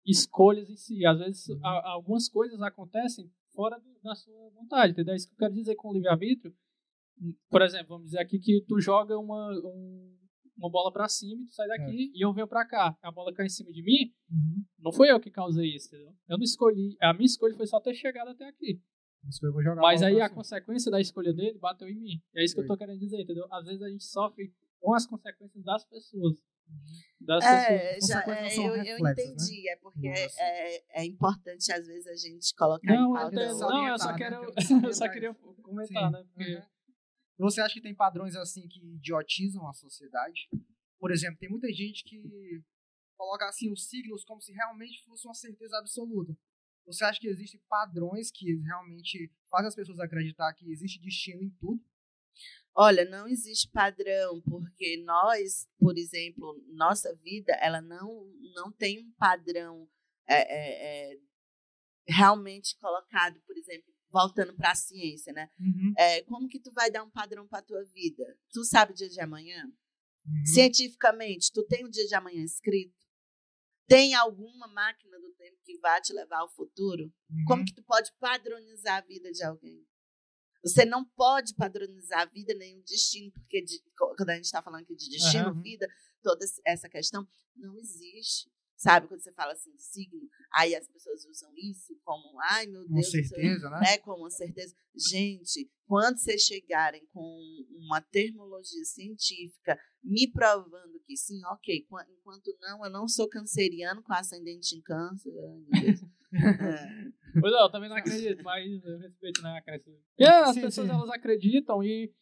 escolhas em si. Às vezes, Uhum. a- algumas coisas acontecem fora do- da sua vontade, entendeu? É Isso que eu quero dizer com o livre-arbítrio. Por exemplo, vamos dizer aqui que tu joga uma, um- uma bola pra cima e tu sai daqui e eu venho pra cá. A bola cai em cima de mim, Uhum. não foi eu que causei isso, entendeu? Eu não escolhi. A minha escolha foi só ter chegado até aqui. Mas bola aí a consequência da escolha dele bateu em mim. É isso que eu tô querendo dizer, entendeu? Às vezes a gente sofre com as consequências das pessoas. Das É, já, é, eu, eu reflexos, entendi. É porque assim. é, é importante, às vezes, a gente colocar Não, em pauta. entendo. só não, eu só né? quero. Eu só queria comentar, Sim. né? Porque. Uhum. Você acha que tem padrões assim que idiotizam a sociedade? Por exemplo, tem muita gente que coloca assim os signos como se realmente fosse uma certeza absoluta. Você acha que existem padrões que realmente fazem as pessoas acreditar que existe destino em tudo? Olha, não existe padrão, porque nós, por exemplo, nossa vida, ela não, não tem um padrão é, é, é, realmente colocado, por exemplo, voltando para a ciência, né? É, como que tu vai dar um padrão para tua vida? Tu sabe o dia de amanhã? Uhum. Cientificamente, tu tem o dia de amanhã escrito? Tem alguma máquina do tempo que vai te levar ao futuro? Uhum. Como que tu pode padronizar a vida de alguém? Você não pode padronizar a vida nem o destino, porque de, quando a gente está falando aqui de destino, uhum. vida, toda essa questão não existe. Sabe, quando você fala assim de signo, aí as pessoas usam isso como, ai meu Deus. Com certeza, né? né? Com certeza. Gente, quando vocês chegarem com uma termologia científica me provando que sim, ok, enquanto não, eu não sou canceriano com ascendente em câncer. Ai, meu Deus. é. Pois não, eu também não acredito, mas eu respeito né, a crença. E as sim, pessoas sim. elas acreditam e,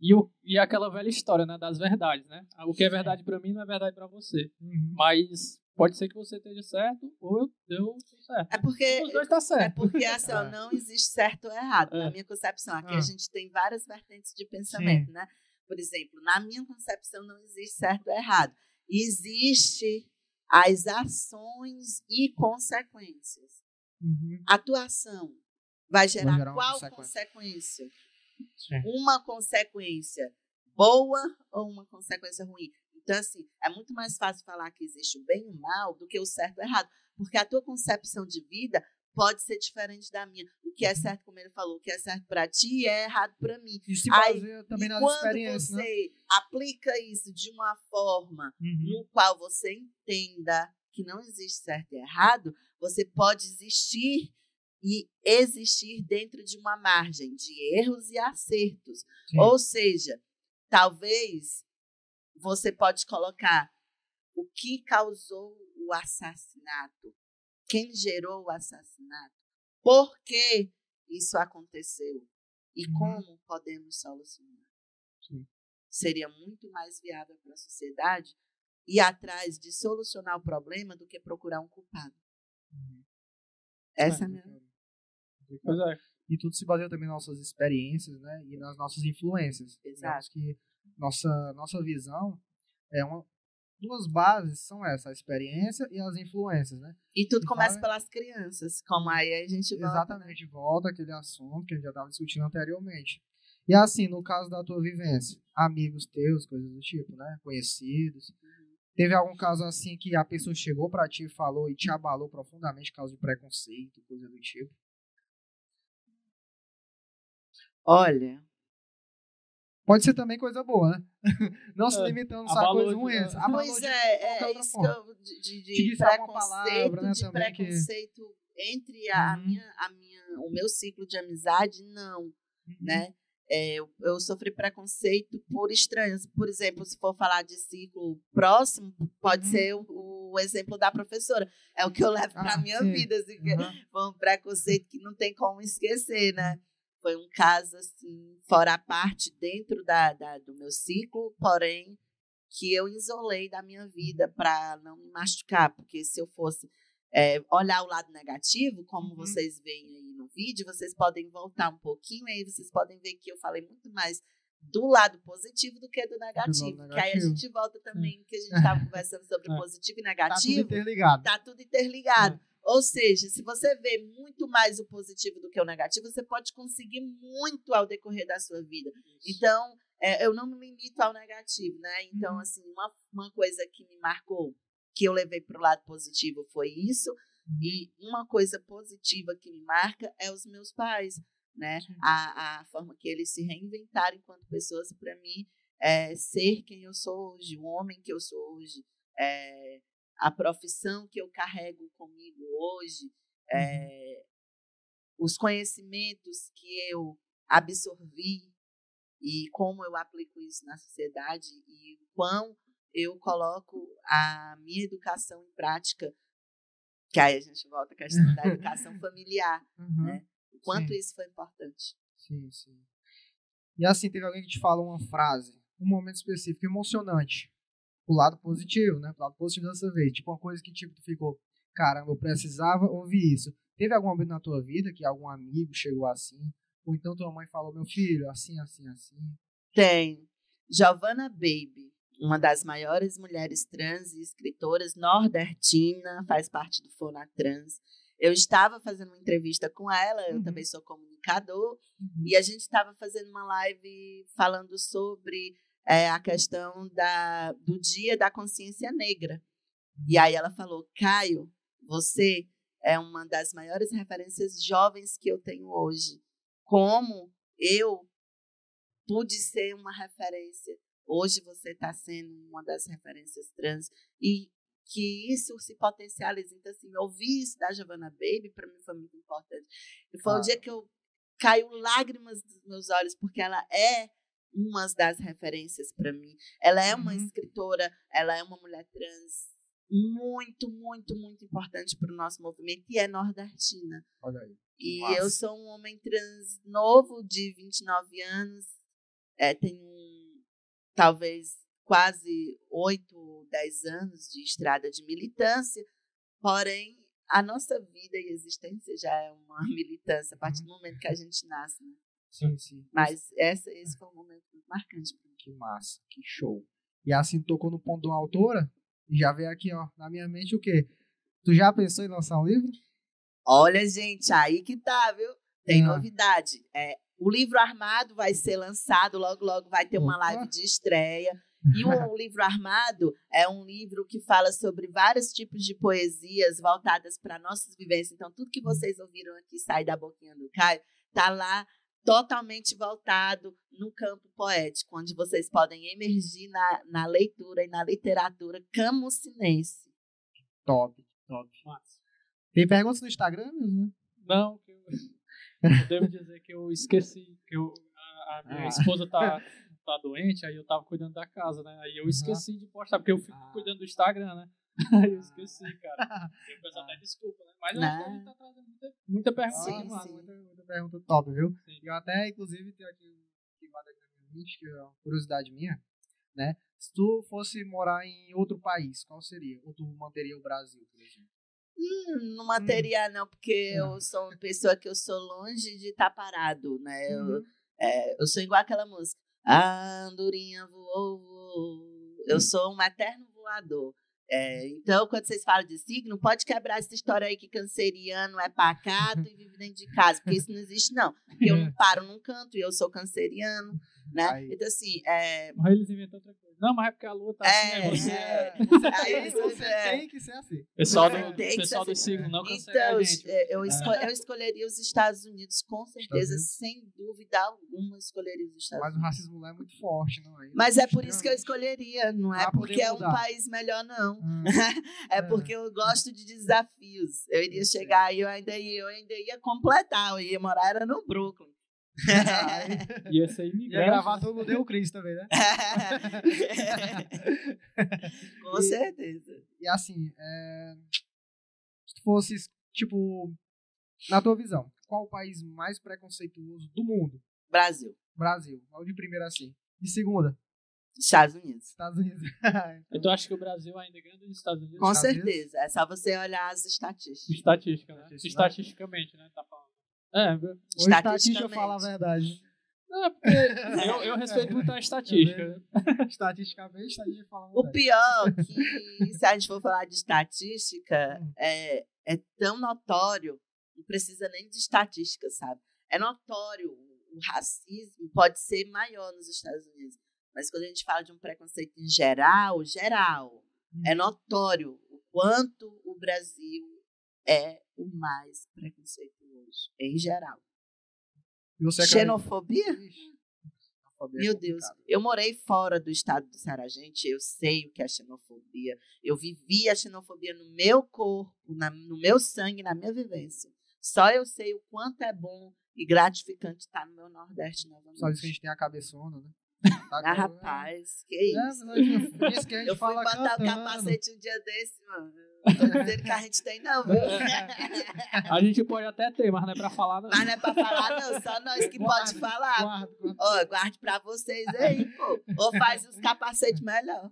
e, o, e aquela velha história né, das verdades, né? O que é verdade para mim não é verdade para você. Uhum. Mas pode ser que você esteja certo ou eu, eu estou certo. É porque, Os dois tá certo. É porque assim, é. não existe certo ou errado. É. Na minha concepção, aqui ah. a gente tem várias vertentes de pensamento, Sim. né? Por exemplo, na minha concepção não existe certo ou errado. Existe as ações e consequências. Uhum. Atuação vai gerar, vai gerar qual consequência? consequência? Uma consequência boa ou uma consequência ruim? Então, assim, é muito mais fácil falar que existe o bem e o mal do que o certo e o errado. Porque a tua concepção de vida pode ser diferente da minha. O que é uhum. certo, como ele falou, o que é certo para ti é errado para mim. Isso se baseia também nas experiências, né? você né? aplica isso de uma forma uhum. no qual você entenda que não existe certo e errado, você pode existir e existir dentro de uma margem de erros e acertos. Sim. Ou seja, talvez você pode colocar o que causou o assassinato, quem gerou o assassinato, por que isso aconteceu e uhum. como podemos solucionar. Sim. Seria muito mais viável para a sociedade ir atrás de solucionar o problema do que procurar um culpado. Uhum. Essa é, a minha. Pois é. E tudo se baseia também nas nossas experiências, né? E nas nossas influências. Exato. que nossa, nossa visão é uma. Duas bases são essas, a experiência e as influências, né? E tudo e começa fala... pelas crianças, como aí a gente volta. Exatamente, volta aquele assunto que a gente já estava discutindo anteriormente. E assim, no caso da tua vivência, amigos teus, coisas do tipo, né? Conhecidos. Teve algum caso assim que a pessoa chegou para ti e falou e te abalou profundamente por causa de preconceito, coisa do tipo? Olha, Pode ser também coisa boa, né? Não se é, limitando só a coisas ruins. Pois é, é isso eu, de, de, de preconceito, palavra, né, de preconceito que... entre a, uhum. minha, a minha, o meu ciclo de amizade, não, uhum. né? É, eu, eu, sofri preconceito por estranhos. Por exemplo, se for falar de ciclo próximo, pode uhum. ser o, o, exemplo da professora. É o que eu levo para a ah, minha sim. vida. Assim, uhum. Foi um preconceito que não tem como esquecer, né? Foi um caso, assim, fora a parte, dentro da, da do meu ciclo, porém, que eu isolei da minha vida para não me machucar, porque se eu fosse é, olhar o lado negativo, como uhum. vocês veem aí no vídeo, vocês podem voltar um pouquinho, aí vocês podem ver que eu falei muito mais do lado positivo do que do negativo. Do negativo. Que aí a gente volta também, que a gente estava conversando sobre é. positivo e negativo. Tá tudo interligado. Tá tudo interligado. É. Ou seja, se você vê muito mais o positivo do que o negativo, você pode conseguir muito ao decorrer da sua vida. Então, é, eu não me limito ao negativo, né? Então, uhum. assim, uma, uma coisa que me marcou, que eu levei para o lado positivo foi isso. Uhum. E uma coisa positiva que me marca é os meus pais, né? A, a forma que eles se reinventaram enquanto pessoas, para mim, é ser quem eu sou hoje, o homem que eu sou hoje. É, a profissão que eu carrego comigo hoje, é, os conhecimentos que eu absorvi e como eu aplico isso na sociedade e o quão eu coloco a minha educação em prática, que aí a gente volta à questão da educação familiar, uhum. né? O quanto sim. isso foi importante. Sim, sim. E assim, teve alguém que te falou uma frase, um momento específico, emocionante, o lado positivo, né? O lado positivo dessa vez. Tipo, uma coisa que tipo, tu ficou, caramba, eu precisava ouvir isso. Teve algum momento na tua vida que algum amigo chegou assim? Ou então tua mãe falou, meu filho, assim, assim, assim? Tem. Giovanna Baby, uma das maiores mulheres trans e escritoras nordestina, faz parte do Fonatrans. Eu estava fazendo uma entrevista com ela, eu uhum. também sou comunicador, uhum. e a gente estava fazendo uma live falando sobre é, a questão da, do Dia da Consciência Negra. E aí ela falou: Caio, você é uma das maiores referências jovens que eu tenho hoje. Como eu pude ser uma referência. Hoje você está sendo uma das referências trans e que isso se potencializa. Então, assim, ouvir isso da Giovanna Baby, para mim, foi muito importante. E foi ah. o dia que eu caiu lágrimas dos meus olhos, porque ela é uma das referências para mim. Ela é uma uhum. escritora, ela é uma mulher trans muito, muito, muito importante para o nosso movimento e é nordestina. Olha aí. E Nossa. eu sou um homem trans novo, de 29 anos, é, tenho talvez quase 8, 10 anos de estrada de militância, porém a nossa vida e existência já é uma militância a partir do momento que a gente nasce. Né? Sim, sim. Mas essa, esse foi um momento muito marcante. Que massa, que show. E assim tocou no ponto de uma autora, e já veio aqui, ó, na minha mente o quê? Tu já pensou em lançar um livro? Olha, gente, aí que tá, viu? Tem ah. novidade. É, o livro armado vai ser lançado, logo, logo vai ter uma live de estreia. E o livro armado é um livro que fala sobre vários tipos de poesias voltadas para nossas vivências. Então, tudo que vocês ouviram aqui sair da boquinha do Caio tá lá totalmente voltado no campo poético, onde vocês podem emergir na, na leitura e na literatura camucinense. Top, top. Tem perguntas no Instagram né? Não, eu, devo dizer que eu esqueci, que eu, a, a minha ah. esposa tá, tá doente, aí eu tava cuidando da casa, né? Aí eu esqueci uhum. de postar, porque eu fico ah. cuidando do Instagram, né? Aí eu esqueci, cara. Eu peço até desculpa, né? Mas que a gente tá trazendo muita, muita pergunta sim, aqui, sim. Muita, muita, pergunta top, viu? Sim. Eu até, inclusive, tenho aqui um que é uma curiosidade minha, né? Se tu fosse morar em outro país, qual seria? Ou tu manteria o Brasil, por exemplo? Hum, não hum. não, porque não. eu sou uma pessoa que eu sou longe de estar tá parado, né? Uhum. Eu, é, eu sou igual aquela música. A andorinha voou, voou. Eu hum. sou um eterno voador. É, então, quando vocês falam de signo, pode quebrar essa história aí que canceriano é pacato e vive dentro de casa, porque isso não existe, não. Porque eu não paro num canto e eu sou canceriano, né? Aí. Então, assim. É... Mas eles inventam outra coisa. Não, mas é porque a lua tá assim, é, assim, é você. É, aí você é, tem que ser assim. Pessoal do, pessoal do assim. signo não então, gente. É, eu, esco eu escolheria os Estados Unidos, com certeza, sem dúvida alguma, escolheria os Estados Unidos. Mas o racismo lá é muito forte, não é? Mas é por isso que eu escolheria, não é porque é um país melhor, não. Hum. é porque eu gosto de desafios. Eu iria chegar e eu ainda ia, eu ainda ia completar. Eu ia morar era no Brooklyn. Ia ser imigrante. Ia gravar todo mundo o Cris também, né? Com certeza. E, e assim, é, se tu fosse, tipo, na tua visão, qual o país mais preconceituoso do mundo? Brasil. Brasil. Qual de primeira assim? De segunda? Estados Unidos. Estados Unidos. então, tu acha que o Brasil ainda ganha dos Estados Unidos? Com Estados certeza. Unidos? É só você olhar as estatísticas. Estatística, né? Estatisticamente, né? Tá falando. É, o estatística fala a verdade. É, porque eu, eu respeito muito a estatística. Estatisticamente, a estatística fala a verdade. O pior que, se a gente for falar de estatística, hum. é, é tão notório, não precisa nem de estatística, sabe? É notório, o racismo pode ser maior nos Estados Unidos. Mas quando a gente fala de um preconceito em geral, geral, hum. é notório o quanto o Brasil é o mais preconceituoso, em geral. Xenofobia? Meu Deus, eu morei fora do estado do Ceará, gente. Eu sei o que é xenofobia. Eu vivi a xenofobia no meu corpo, na, no meu sangue, na minha vivência. Só eu sei o quanto é bom e gratificante estar no meu Nordeste novamente. Só isso que a gente tem a cabeçona, né? Tá ah, rapaz, que é, isso? É, isso que eu fui botar cantando. o capacete um dia desse, mano. Não que a gente tem, não, viu? A gente pode até ter, mas não é pra falar, não. Mas não é pra falar, não. Só nós que guarde, pode falar. Guarde, guarde. Oh, guarde pra vocês aí, pô. Ou faz os capacetes melhor.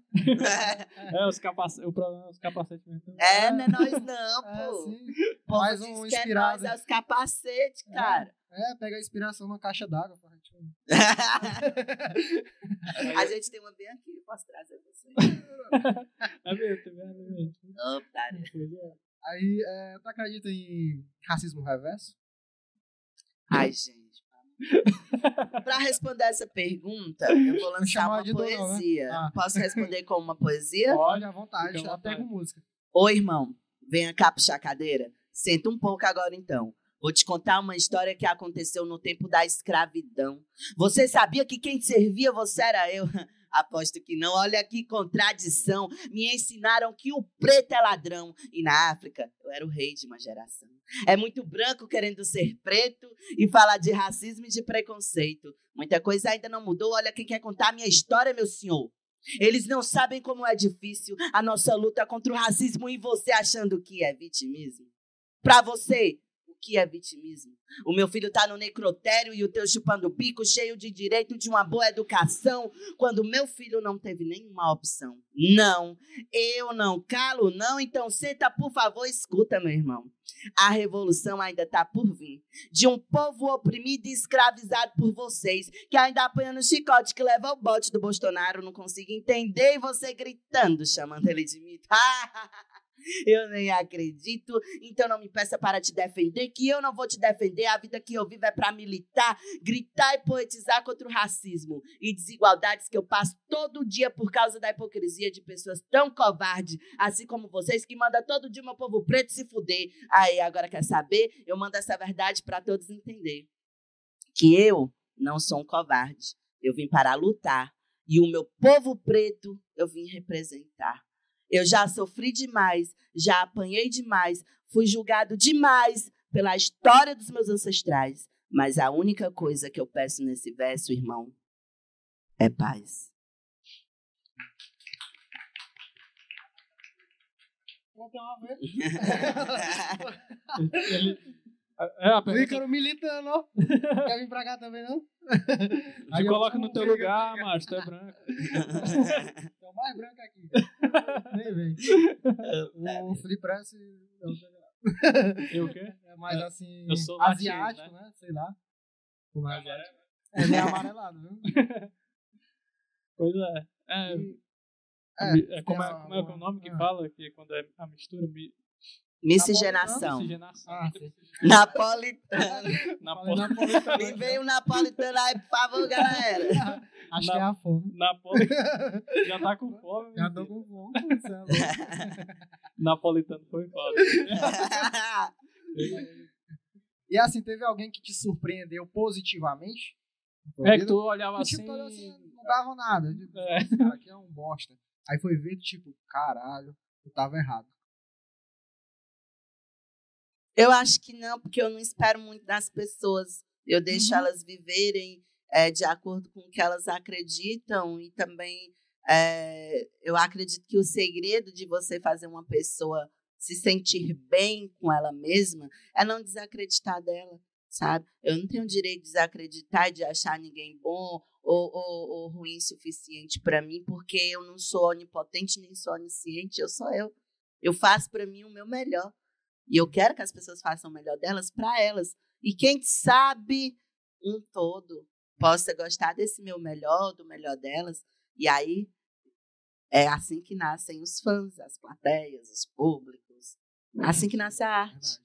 É, os capacetes. O problema é os capacetes mesmo. É, não é nós, não, é, pô. É, pô faz um inspirado. Que é nós, é os capacetes, cara. É, pega a inspiração na caixa d'água gente. a gente tem uma bem aqui, posso trazer você. é mesmo, tem mesmo. Otário. Aí, é, tu acredita em racismo reverso? Ai, gente. Para responder essa pergunta, eu vou lançar uma poesia. Dor, né? ah. Posso responder com uma poesia? Pode, à vontade. Já pego música. Oi, irmão. Venha cá puxar a cadeira. Senta um pouco agora, então. Vou te contar uma história que aconteceu no tempo da escravidão. Você sabia que quem servia você era eu? Aposto que não. Olha que contradição. Me ensinaram que o preto é ladrão. E na África, eu era o rei de uma geração. É muito branco querendo ser preto e falar de racismo e de preconceito. Muita coisa ainda não mudou. Olha quem quer contar a minha história, meu senhor. Eles não sabem como é difícil a nossa luta contra o racismo e você achando que é vitimismo. Para você, que é vitimismo. O meu filho está no necrotério e o teu chupando bico, cheio de direito de uma boa educação, quando o meu filho não teve nenhuma opção. Não, eu não calo, não. Então senta, por favor, escuta, meu irmão. A revolução ainda está por vir. De um povo oprimido e escravizado por vocês, que ainda apanha no chicote que leva o bote do Bolsonaro, não consigo entender, e você gritando, chamando ele de mito. eu nem acredito, então não me peça para te defender, que eu não vou te defender. A vida que eu vivo é para militar, gritar e poetizar contra o racismo e desigualdades que eu passo todo dia por causa da hipocrisia de pessoas tão covardes, assim como vocês, que mandam todo dia meu povo preto se fuder. Aí, agora quer saber? Eu mando essa verdade para todos entender. Que eu não sou um covarde. Eu vim para lutar. E o meu povo preto eu vim representar. Eu já sofri demais, já apanhei demais, fui julgado demais pela história dos meus ancestrais. Mas a única coisa que eu peço nesse verso, irmão, é paz. Ele, é, a pergunta... Ícaro militando, ó. Quer vir pra cá também, não? Te coloca no teu lugar, macho, tu é branco. é o mais branco aqui. Nem vem. O Felipe parece... Eu o quê? É mais assim... Eu sou asiático, né? né? Sei lá. É amarelo? É meio amarelado, viu? Pois é. É, é, é como, é, como é o nome que fala que quando é a mistura Miscigenação. Ah, napolitano. napolitano. Me veio um napolitano aí, por favor, galera. Acho Na, que é a fome. Napolitano. Já tá com fome. Já tô com fome. napolitano foi foda. e assim, teve alguém que te surpreendeu positivamente? É que tu olhava assim... Tipo, assim não dava nada. Tipo, é. Aqui é um bosta. Aí foi ver, tipo, caralho, eu tava errado. Eu acho que não, porque eu não espero muito das pessoas. Eu deixo uhum. elas viverem é, de acordo com o que elas acreditam e também é, eu acredito que o segredo de você fazer uma pessoa se sentir bem com ela mesma é não desacreditar dela, sabe? Eu não tenho direito de desacreditar, de achar ninguém bom ou, ou, ou ruim o suficiente para mim, porque eu não sou onipotente nem sou onisciente, eu sou eu. Eu faço para mim o meu melhor. E eu quero que as pessoas façam o melhor delas para elas. E quem sabe um todo possa gostar desse meu melhor, do melhor delas. E aí é assim que nascem os fãs, as plateias, os públicos. É assim que nasce a arte.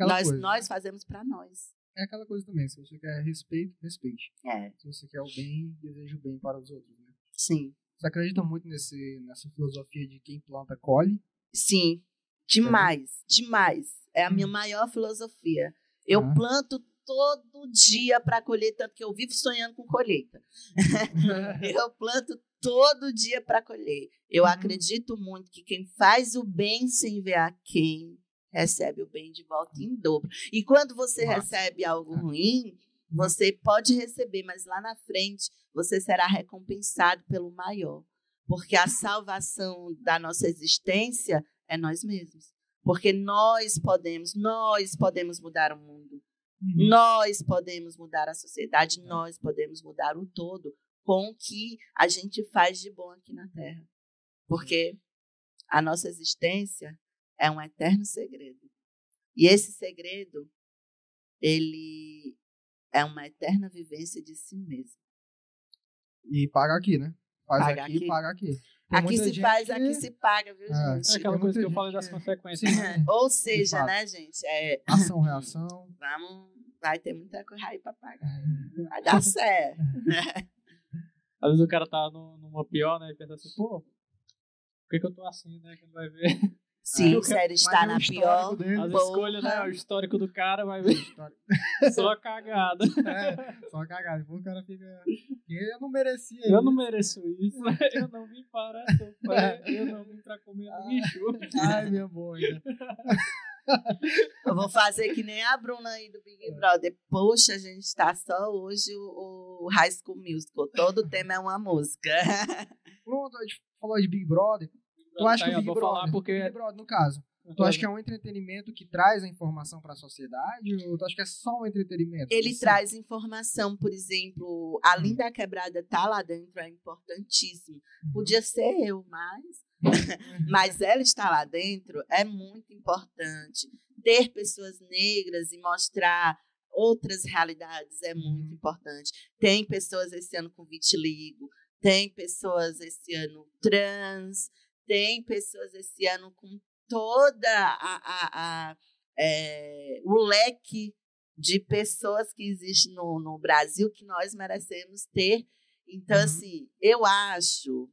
nós, coisa, nós fazemos para nós. É aquela coisa também, se você quer respeito, respeite. É. Se você quer o bem, deseja o bem para os outros, né? Sim. Você acredita muito nesse, nessa filosofia de quem planta colhe? Sim. Demais, demais. É a minha hum. maior filosofia. Eu ah. planto todo dia para colher, tanto que eu vivo sonhando com colheita. eu planto todo dia para colher. Eu uhum. acredito muito que quem faz o bem sem ver a quem recebe o bem de volta em dobro. E quando você Nossa. recebe algo é. ruim, uhum. você pode receber, mas lá na frente você será recompensado pelo maior. Porque a salvação da nossa existência é nós mesmos. Porque nós podemos, nós podemos mudar o mundo. Uhum. Nós podemos mudar a sociedade, nós podemos mudar o todo com o que a gente faz de bom aqui na Terra. Porque a nossa existência é um eterno segredo. E esse segredo, ele é uma eterna vivência de si mesmo. E paga aqui, né? Faz paga aqui, aqui, paga aqui. Tem aqui se faz, que... aqui se paga, viu, é, gente? É aquela coisa que eu falei das consequências. Sim, né? Ou seja, né, gente? É... Ação, reação. Vamos, vai ter muita coisa aí pra pagar. É. Vai dar certo. Às vezes o cara tá numa pior, né? E pensa assim, pô, por que, que eu tô assim, né? Que não vai ver. Sim, se ele está na o pior. dele. As escolhas, né? O histórico do cara vai ver só a cagada. É, só cagada. Depois o cara fica. Eu não merecia. Eu não isso. mereço isso. Eu não vim para sofrer. Eu não vim pra comer no bicho. Ai, minha boa. Eu vou fazer que nem a Bruna aí do Big Brother. Poxa, a gente tá só hoje o, o High School Musical. Todo tema é uma música. Pronto, a gente falou de Big Brother. Tu acha Aí, que eu o Big vou Brother, falar porque. Big Brother, no caso, tu acha que é um entretenimento que traz a informação pra sociedade? Ou tu acha que é só um entretenimento? Ele Sim. traz informação, por exemplo, a Linda Quebrada tá lá dentro, é importantíssimo. Uhum. Podia ser eu, mas. mas ela está lá dentro é muito importante. Ter pessoas negras e mostrar outras realidades é muito Uhum. importante. Tem pessoas esse ano com vitiligo, tem pessoas esse ano trans, tem pessoas esse ano com toda a, a- a, é, o leque de pessoas que existe no, no Brasil que nós merecemos ter. Então, Uhum. assim, eu acho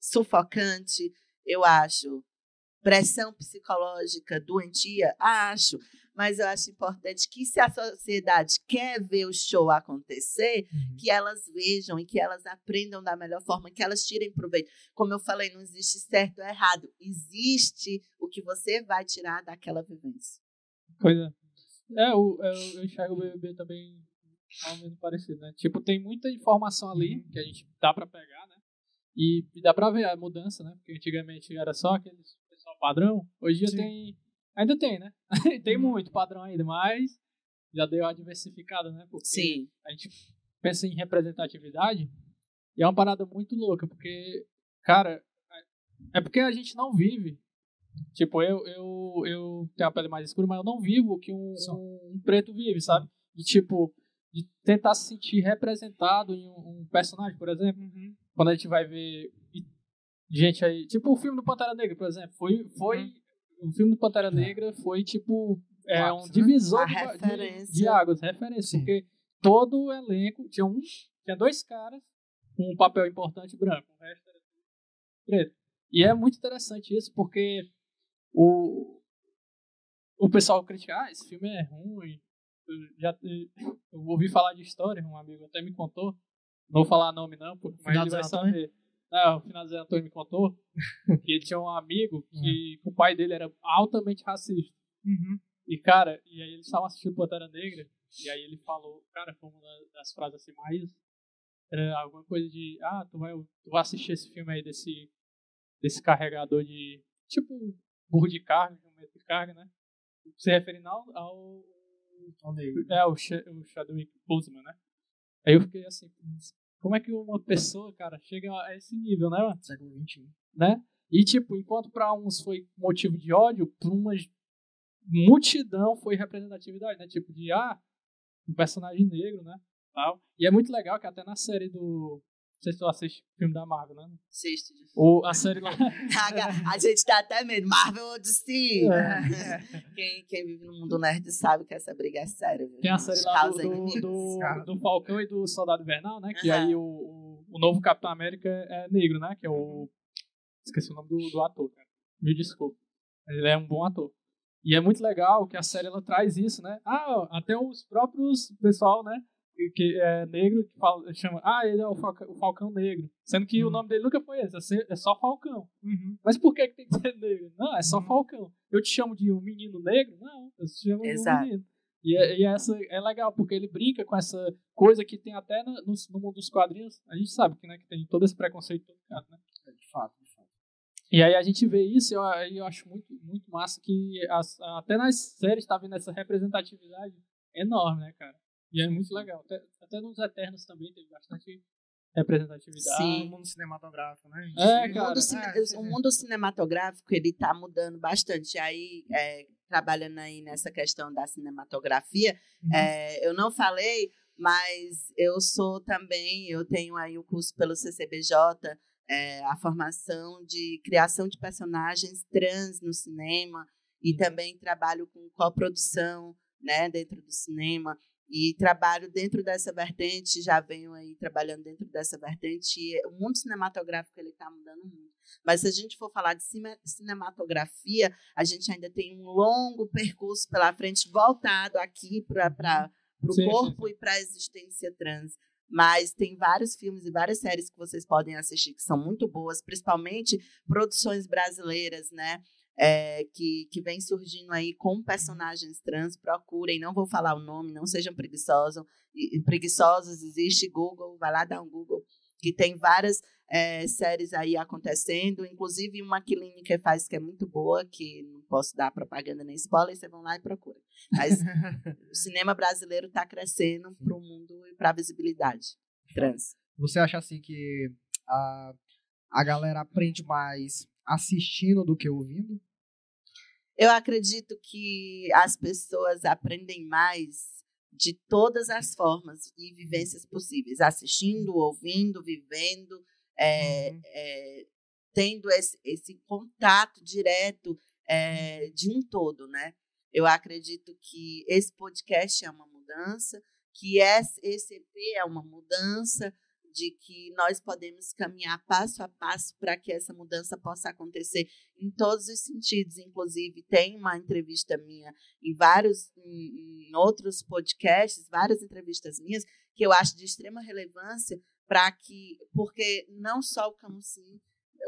sufocante, eu acho pressão psicológica doentia, acho, mas eu acho importante que se a sociedade quer ver o show acontecer, Uhum. que elas vejam e que elas aprendam da melhor forma, que elas tirem proveito. Como eu falei, não existe certo ou errado, existe o que você vai tirar daquela vivência. Pois é. É, eu, eu, eu enxergo o BBB também ao menos parecido, né? Tipo, tem muita informação ali Uhum. que a gente dá pra pegar, né? E, e dá pra ver a mudança, né? Porque antigamente era só aquele pessoal padrão. Hoje em dia tem. Ainda tem, né? tem Uhum. muito padrão ainda, mas já deu a diversificada, né? Porque Sim, a gente pensa em representatividade e é uma parada muito louca, porque, cara, é porque a gente não vive. Tipo, eu, eu, eu tenho a pele mais escura, mas eu não vivo o que um, um, um preto vive, sabe? De tipo, de tentar se sentir representado em um, um personagem, por exemplo. Uhum. Quando a gente vai ver e- gente aí. Tipo o filme do Pantera Negra, por exemplo. Foi. foi O filme do Pantera Negra foi tipo. É O um né? divisor de, de, águas, referência. Sim. Porque todo o elenco tinha um. Tinha dois caras com um papel importante branco. O resto era preto. E é muito interessante isso, porque o, o pessoal critica, ah, esse filme é ruim. Eu já eu ouvi falar de história, um amigo até me contou. Não vou falar nome não, porque mas ele vai do Zé Não, o final do Zé Antônio me contou que ele tinha um amigo que o pai dele era altamente racista. Uhum. E, cara, e aí eles estavam assistindo Pantera Negra, e aí ele falou, cara, foi uma da- das frases assim mais. Era alguma coisa de, ah, tu vai, tu vai assistir esse filme aí desse, desse carregador de. Tipo, burro de carga, jumento de carga, né? Se referindo ao. ao Ao negro. é, o, Sh- o Chadwick Boseman, né? Aí eu fiquei assim, como é que uma pessoa, cara, chega a esse nível, né, mano? Século XXI. né? E tipo, enquanto para uns foi motivo de ódio, para uma multidão foi representatividade, né? Tipo de ah, um personagem negro, né? Tal. E é muito legal que até na série do não sei se tu assiste o filme da Marvel, né? Sexto de Ou a série lá. a, gente tá até medo. Marvel ou DC? É. Quem, quem vive no mundo nerd sabe que essa briga é séria. viu? Tem a série lá do, do, do, do Falcão e do Soldado Invernal, né? Que Aham. aí o, o, o novo Capitão América é negro, né? Que é o. Esqueci o nome do, do ator, cara. Me desculpa. Ele é um bom ator. E é muito legal que a série ela traz isso, né? Ah, até os próprios pessoal, né? Que- é negro, que fala, chama, ah, ele é o Falcão, o Falcão Negro. Sendo que o Uhum. nome dele nunca foi esse, é é só Falcão. Uhum. Mas por que, que tem que ser negro? Não, é só Uhum. Falcão. Eu te chamo de um menino negro? Não, eu te chamo de um Exato. menino. E, é- e essa é legal, porque ele brinca com essa coisa que tem até no, no, no mundo dos quadrinhos. A gente sabe que, né, que tem todo esse preconceito todo canto, né? É, De fato, de fato. E aí a gente vê isso e eu, aí eu acho muito, muito massa que as- até nas séries tá vendo essa representatividade enorme, né, cara? E é muito legal. Até, até nos Eternos também teve bastante representatividade. Sim. No mundo cinematográfico, né? É, O mundo, cine- É, o mundo cinematográfico ele está mudando bastante. Aí, é, trabalhando aí nessa questão da cinematografia, Uhum. é, eu não falei, mas eu sou também, eu tenho aí o curso pelo CCBJ, é, a formação de criação de personagens trans no cinema e também trabalho com coprodução, né, dentro do cinema. E trabalho dentro dessa vertente, já venho aí trabalhando dentro dessa vertente. E o mundo cinematográfico ele está mudando muito. Mas se a gente for falar de cinematografia, a gente ainda tem um longo percurso pela frente voltado aqui para o corpo sim. e para a existência trans. Mas tem vários filmes e várias séries que vocês podem assistir que são muito boas, principalmente produções brasileiras, né? É, que, que vem surgindo aí com personagens trans, procurem, não vou falar o nome, não sejam preguiçosos, preguiçosos, existe Google, vai lá dar um Google, que tem várias é, séries aí acontecendo, inclusive uma que Lineker faz que é muito boa, que não posso dar propaganda nem spoiler, vocês vão lá e procuram. Mas o cinema brasileiro está crescendo para o mundo e para a visibilidade trans. Você acha assim que a, a galera aprende mais assistindo do que ouvindo? Eu acredito que as pessoas aprendem mais de todas as formas e vivências possíveis, assistindo, ouvindo, vivendo, é, uhum. é, tendo esse, esse, contato direto é, de um todo, né? Eu acredito que esse podcast é uma mudança, que esse EP é uma mudança, de que nós podemos caminhar passo a passo para que essa mudança possa acontecer em todos os sentidos. Inclusive, tem uma entrevista minha em vários em, em outros podcasts, várias entrevistas minhas, que eu acho de extrema relevância para que, porque não só o Camusim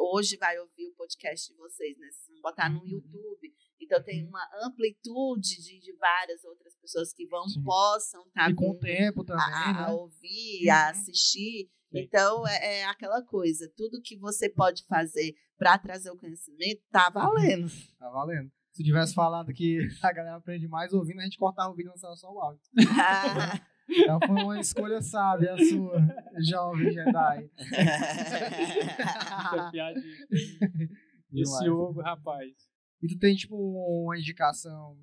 hoje vai ouvir o podcast de vocês, né? Vocês vão botar no uhum. YouTube. Então tem uhum. uma amplitude de, de várias outras pessoas que vão, Sim. possam estar tá com o tempo também, a, né? a ouvir, uhum. a assistir. Sim. Então é, é, aquela coisa, tudo que você pode fazer para trazer o conhecimento tá valendo. Tá valendo. Se tivesse falado que a galera aprende mais ouvindo, a gente cortava o vídeo e lançava só o áudio. então foi uma escolha sábia a sua, jovem Jedi. Esse ovo, rapaz. E tu tem, tipo, uma indicação.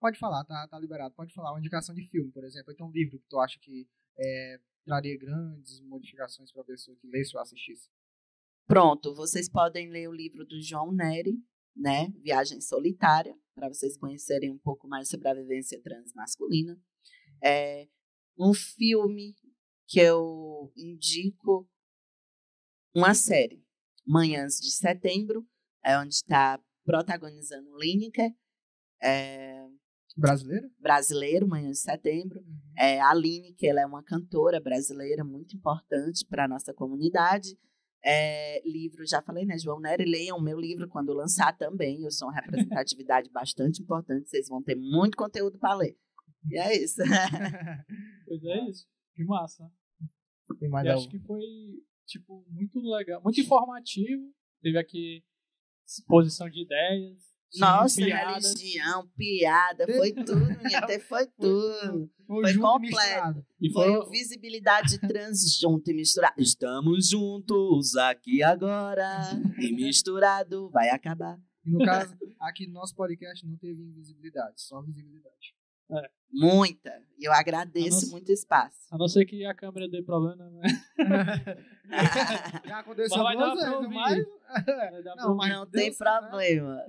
Pode falar, tá, tá liberado. Pode falar, uma indicação de filme, por exemplo. Então, um livro que tu acha que é, traria grandes modificações para a pessoa que lesse ou assistisse. Pronto, vocês podem ler o livro do João Neri, né? Viagem Solitária, para vocês conhecerem um pouco mais sobre a vivência transmasculina. É um filme que eu indico, uma série, Manhãs de Setembro, é onde está protagonizando Lineker. É, brasileiro? Brasileiro, Manhã de Setembro. Uhum. É, a Aline, que ela é uma cantora brasileira muito importante para a nossa comunidade. É, livro, já falei, né, João Nery, leiam o meu livro quando lançar também. Eu sou uma representatividade bastante importante, vocês vão ter muito conteúdo para ler. E é isso. pois é isso. Que massa. Tem mais e acho que foi, tipo, muito legal, muito informativo. Teve aqui exposição de ideias. Nossa, piadas. religião, piada, foi tudo, minha, até foi tudo. Foi, foi completo. E foi, foi visibilidade trans junto e misturado. Estamos juntos aqui agora e misturado vai acabar. No caso, aqui no nosso podcast não teve invisibilidade, só visibilidade. É. Muita. E eu agradeço muito espaço. A não ser que a câmera dê problema, né? Já aconteceu mas duas vezes, mas... Não, mas não tem problema.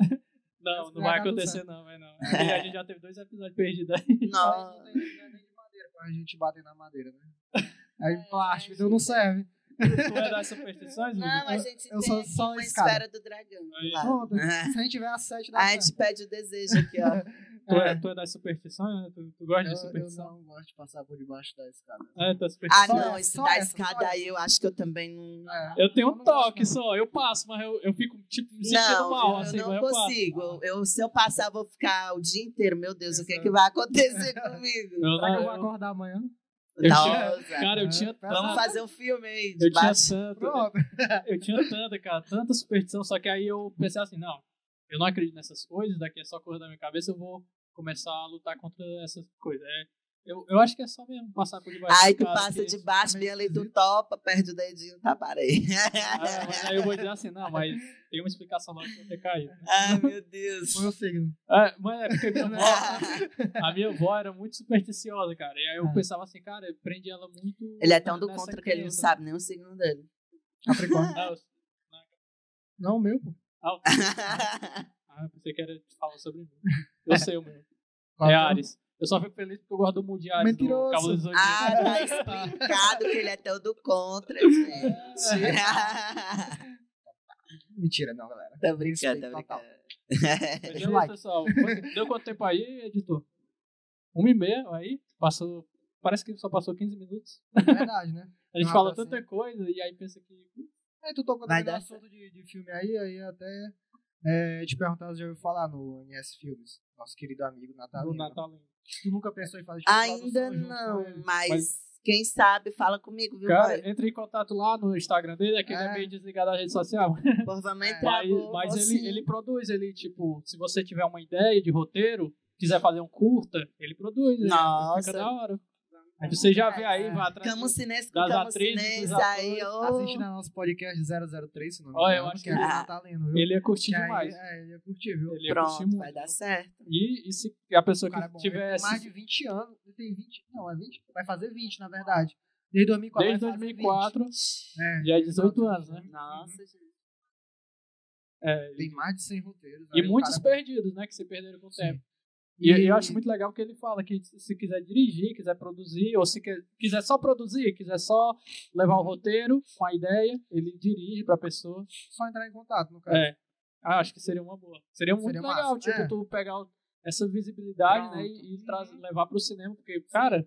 Não, não vai acontecer não, vai não. A gente já teve dois episódios perdidos aí. Não. Não tem nem de madeira pra gente bater na madeira, né? Aí plástico, então não serve. Tu é das superstições, Não, a gente eu, tem eu só uma esfera do dragão. Pronto, se a gente tiver a sete da A gente pede o desejo aqui, ó. Tu é, tu é das superstições? Tu, tu gosta eu, de superstição? Eu não gosto de passar por debaixo da escada. É, tu é superstição. Ah, não, isso da escada aí eu acho que eu também não. É, eu tenho um toque só, eu passo, mas eu, eu fico tipo me sentindo não, mal. Eu assim, não eu consigo. Eu, eu, se eu passar, vou ficar o dia inteiro. Meu Deus, o que, é que vai acontecer comigo? Eu, Será que eu vou acordar amanhã? Eu tinha, cara, eu tinha Vamos fazer um filme aí. Eu tinha tanto. Eu tinha tanta, cara, tanta superstição, só que aí eu pensei assim, não, eu não acredito nessas coisas, daqui é só coisa da minha cabeça, eu vou começar a lutar contra essas coisas. É, eu, eu acho que é só mesmo passar por debaixo. Aí tu passa debaixo, bem ali, tu topa, perde o dedinho, tá parei. Ah, aí eu vou dizer assim, não, mas tem uma explicação lógica pra ter caído. Ai, meu Deus. Foi o signo. É, mas é porque minha avó, a minha avó era muito supersticiosa, cara. E aí eu é. pensava assim, cara, eu prendi ela muito. Ele é tão do contra que ele não sabe nem o signo dele. Capricórnio. Ah, não, o meu, pô. Ah, ah, pensei que era falar sobre mim. Eu sei o meu. É Ares. Eu só fico feliz porque eu gosto do Mundial do Mentiroso. Do Zodíaco. Ah, tá explicado que ele é todo contra, gente. Mentira, não, galera. Tô brincando, tô total. brincando. Mas beleza, like. pessoal. Deu quanto tempo aí, editor? Uma e meia aí. Passou. Parece que só passou 15 minutos. É verdade, né? A gente Ah, fala tá tanta coisa e aí pensa que. Aí tu tocou no dar assunto de, de filme aí, aí até é, te perguntar se já ouviu falar no NS Filmes, nosso querido amigo Do Natalino. Natal. Tu nunca pensou em fazer tipo, Ainda não, ele? mas, Mas- quem sabe fala comigo, viu, Cara, boy? entre em contato lá no Instagram dele, é que ele é É. meio desligado da rede social. Pô, vamos É. entrar, Mas, vou, mas vou ele, sim. ele produz, ele, tipo, se você tiver uma ideia de roteiro, quiser fazer um curta, ele produz. ele Nossa. Fica da hora. Aí você já vê aí, É. vai atrás. Camus Cines com das Camus atrizes, aí, ô. Assiste no nosso podcast 003, se não me Olha, eu engano, acho que é que- do Ah. Natalino, viu? Ele ia curtir Que aí- demais. É, ele ia curtir, viu? Ele ia curtir Pronto, muito. vai dar certo. E, e se a pessoa O cara é que bom. Ele tem mais de 20 anos. Ele tem 20. Não, é 20. Vai fazer 20, na verdade. Desde 2004. Desde vai fazer 2004, 20. É, já é 18 anos, né? Nossa, gente. É, Tem mais de 100 roteiros. e aí o muitos cara é bom. perdidos, né? Que se perderam com o Sim. tempo. E, e eu acho muito legal que ele fala que se quiser dirigir, quiser produzir, ou se quer- quiser só produzir, quiser só levar o roteiro com a ideia, ele dirige pra pessoa. Só entrar em contato, no caso. É. Ah, acho que seria uma boa. Seria muito Seria legal, massa, tipo, é. tu pegar o- essa visibilidade, né, e, e traz- levar pro cinema, porque, cara,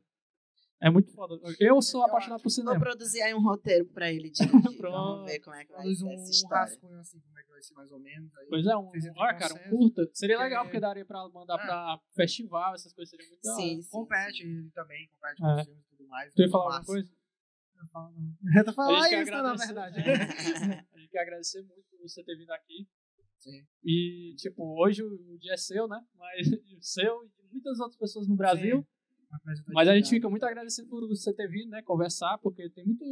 é muito foda. Eu sou Eu apaixonado por Vou cinema. produzir aí um roteiro pra ele. Pronto. Vamos ver como é que vai Produz ser um, essa um história. rascunho assim, como é que vai ser mais ou menos. Aí. Pois é, um, ah, cara, um curta. Seria legal, porque daria pra mandar É. pra festival, essas coisas seriam muito. Sim, sim. Compete ele também, compete É. com os filmes e tudo mais. Tu ia muito falar alguma massa. coisa? Não. Eu tô falando isso, na agradecer. verdade. A gente quer agradecer muito por você ter vindo aqui. Sim. E, tipo, hoje o dia é seu, né? Mas o seu e de muitas outras pessoas no Brasil. Mas a gente fica muito agradecido por você ter vindo, né? Conversar, porque tem muito.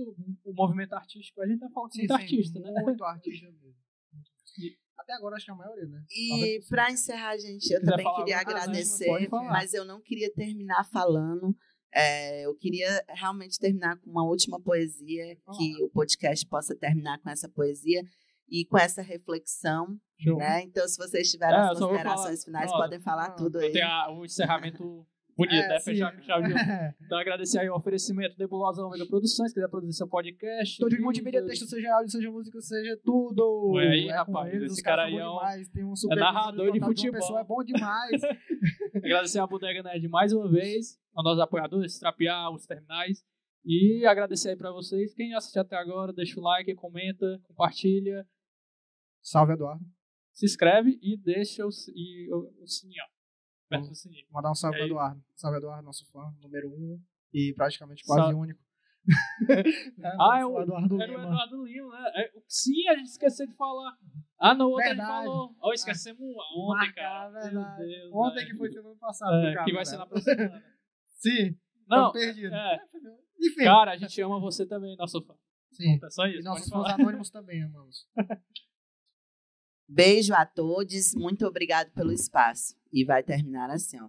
O movimento artístico, a gente tá falando Sim, muito sim, artista, né? Muito artista mesmo. Até agora acho que é a maioria, né? E 90%. pra encerrar, gente, eu também queria agradecer, mas eu não queria terminar falando. é, eu queria realmente terminar com uma última poesia, que o podcast possa terminar com essa poesia e com essa reflexão, Show. né? Então, se vocês tiverem É, as considerações falar- finais, Pronto. podem falar Ah, tudo Eu aí. tenho a- o encerramento bonito, É, né? sim. Fechar com chave de ouro. Então, agradecer aí o oferecimento Nebulosa Omega Produções, quiser produzir seu podcast. Todo de multimídia, texto, seja áudio, seja música, seja tudo. Ué, aí, com rapaz, eles, esse cara aí é um- demais. Tem um super narrador de uma futebol. pessoa, é bom demais. Agradecer a Bodega Nerd mais uma vez, aos nossos apoiadores, Trapear, os terminais. E agradecer aí pra vocês. Quem assistiu até agora, deixa o like, comenta, compartilha, Salve, Eduardo. se inscreve e deixa o, e o, o sininho. O sininho. Mandar um salve E pro aí? Eduardo. Salve, Eduardo, nosso fã, número um. E praticamente quase Salve. único. Ah, é o, Eduardo era o Lima. Eduardo Lima, né? É, sim, a gente esqueceu de falar. Ah, não, ontem Verdade. gente falou. Oh, esquecemos ontem, marcar, cara. verdade. Deus, Ontem velho. que foi semana passada. É, que vai ser né? na próxima semana. Sim, Não, perdido. é. Enfim. Cara, a gente ama você também, nosso fã. Sim. É só E isso. nossos pode fãs anônimos também, amamos. Beijo a todos, muito obrigado pelo espaço. E vai terminar assim, ó.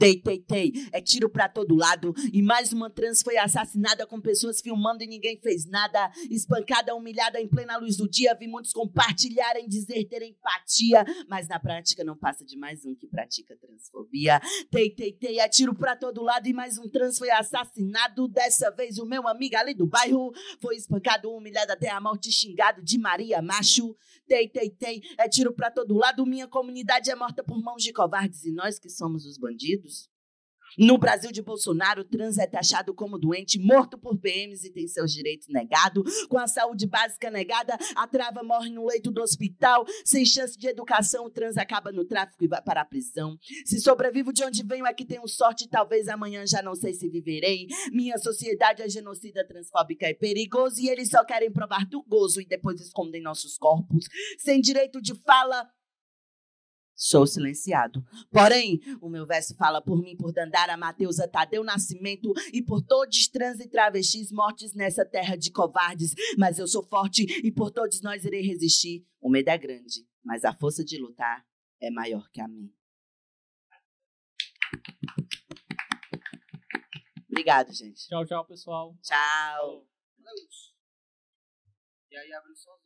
Tei, tei, tei, é tiro pra todo lado. E mais uma trans foi assassinada com pessoas filmando e ninguém fez nada. Espancada, humilhada em plena luz do dia. Vi muitos compartilharem, dizer ter empatia. Mas na prática não passa de mais um que pratica transfobia. Tei, tei, tei, é tiro pra todo lado. E mais um trans foi assassinado. Dessa vez o meu amigo ali do bairro foi espancado, humilhado até a morte, xingado de Maria Macho. Tei, tei, tei, é tiro pra todo lado. Minha comunidade é morta por mãos de covardes e nós que somos os bandidos. No Brasil de Bolsonaro, trans é taxado como doente, morto por PMs e tem seus direitos negados. Com a saúde básica negada, a trava morre no leito do hospital. Sem chance de educação, o trans acaba no tráfico e vai para a prisão. Se sobrevivo de onde venho, é que tenho sorte. Talvez amanhã já não sei se viverei. Minha sociedade é genocida, transfóbica e perigoso. E eles só querem provar do gozo e depois escondem nossos corpos. Sem direito de fala, Sou silenciado. Porém, o meu verso fala por mim, por Dandara, Mateusa, Tadeu Nascimento e por todos trans e travestis mortes nessa terra de covardes. Mas eu sou forte e por todos nós irei resistir. O medo é grande, mas a força de lutar é maior que a minha. Obrigado, gente. Tchau, tchau, pessoal. Tchau. E aí abre o som.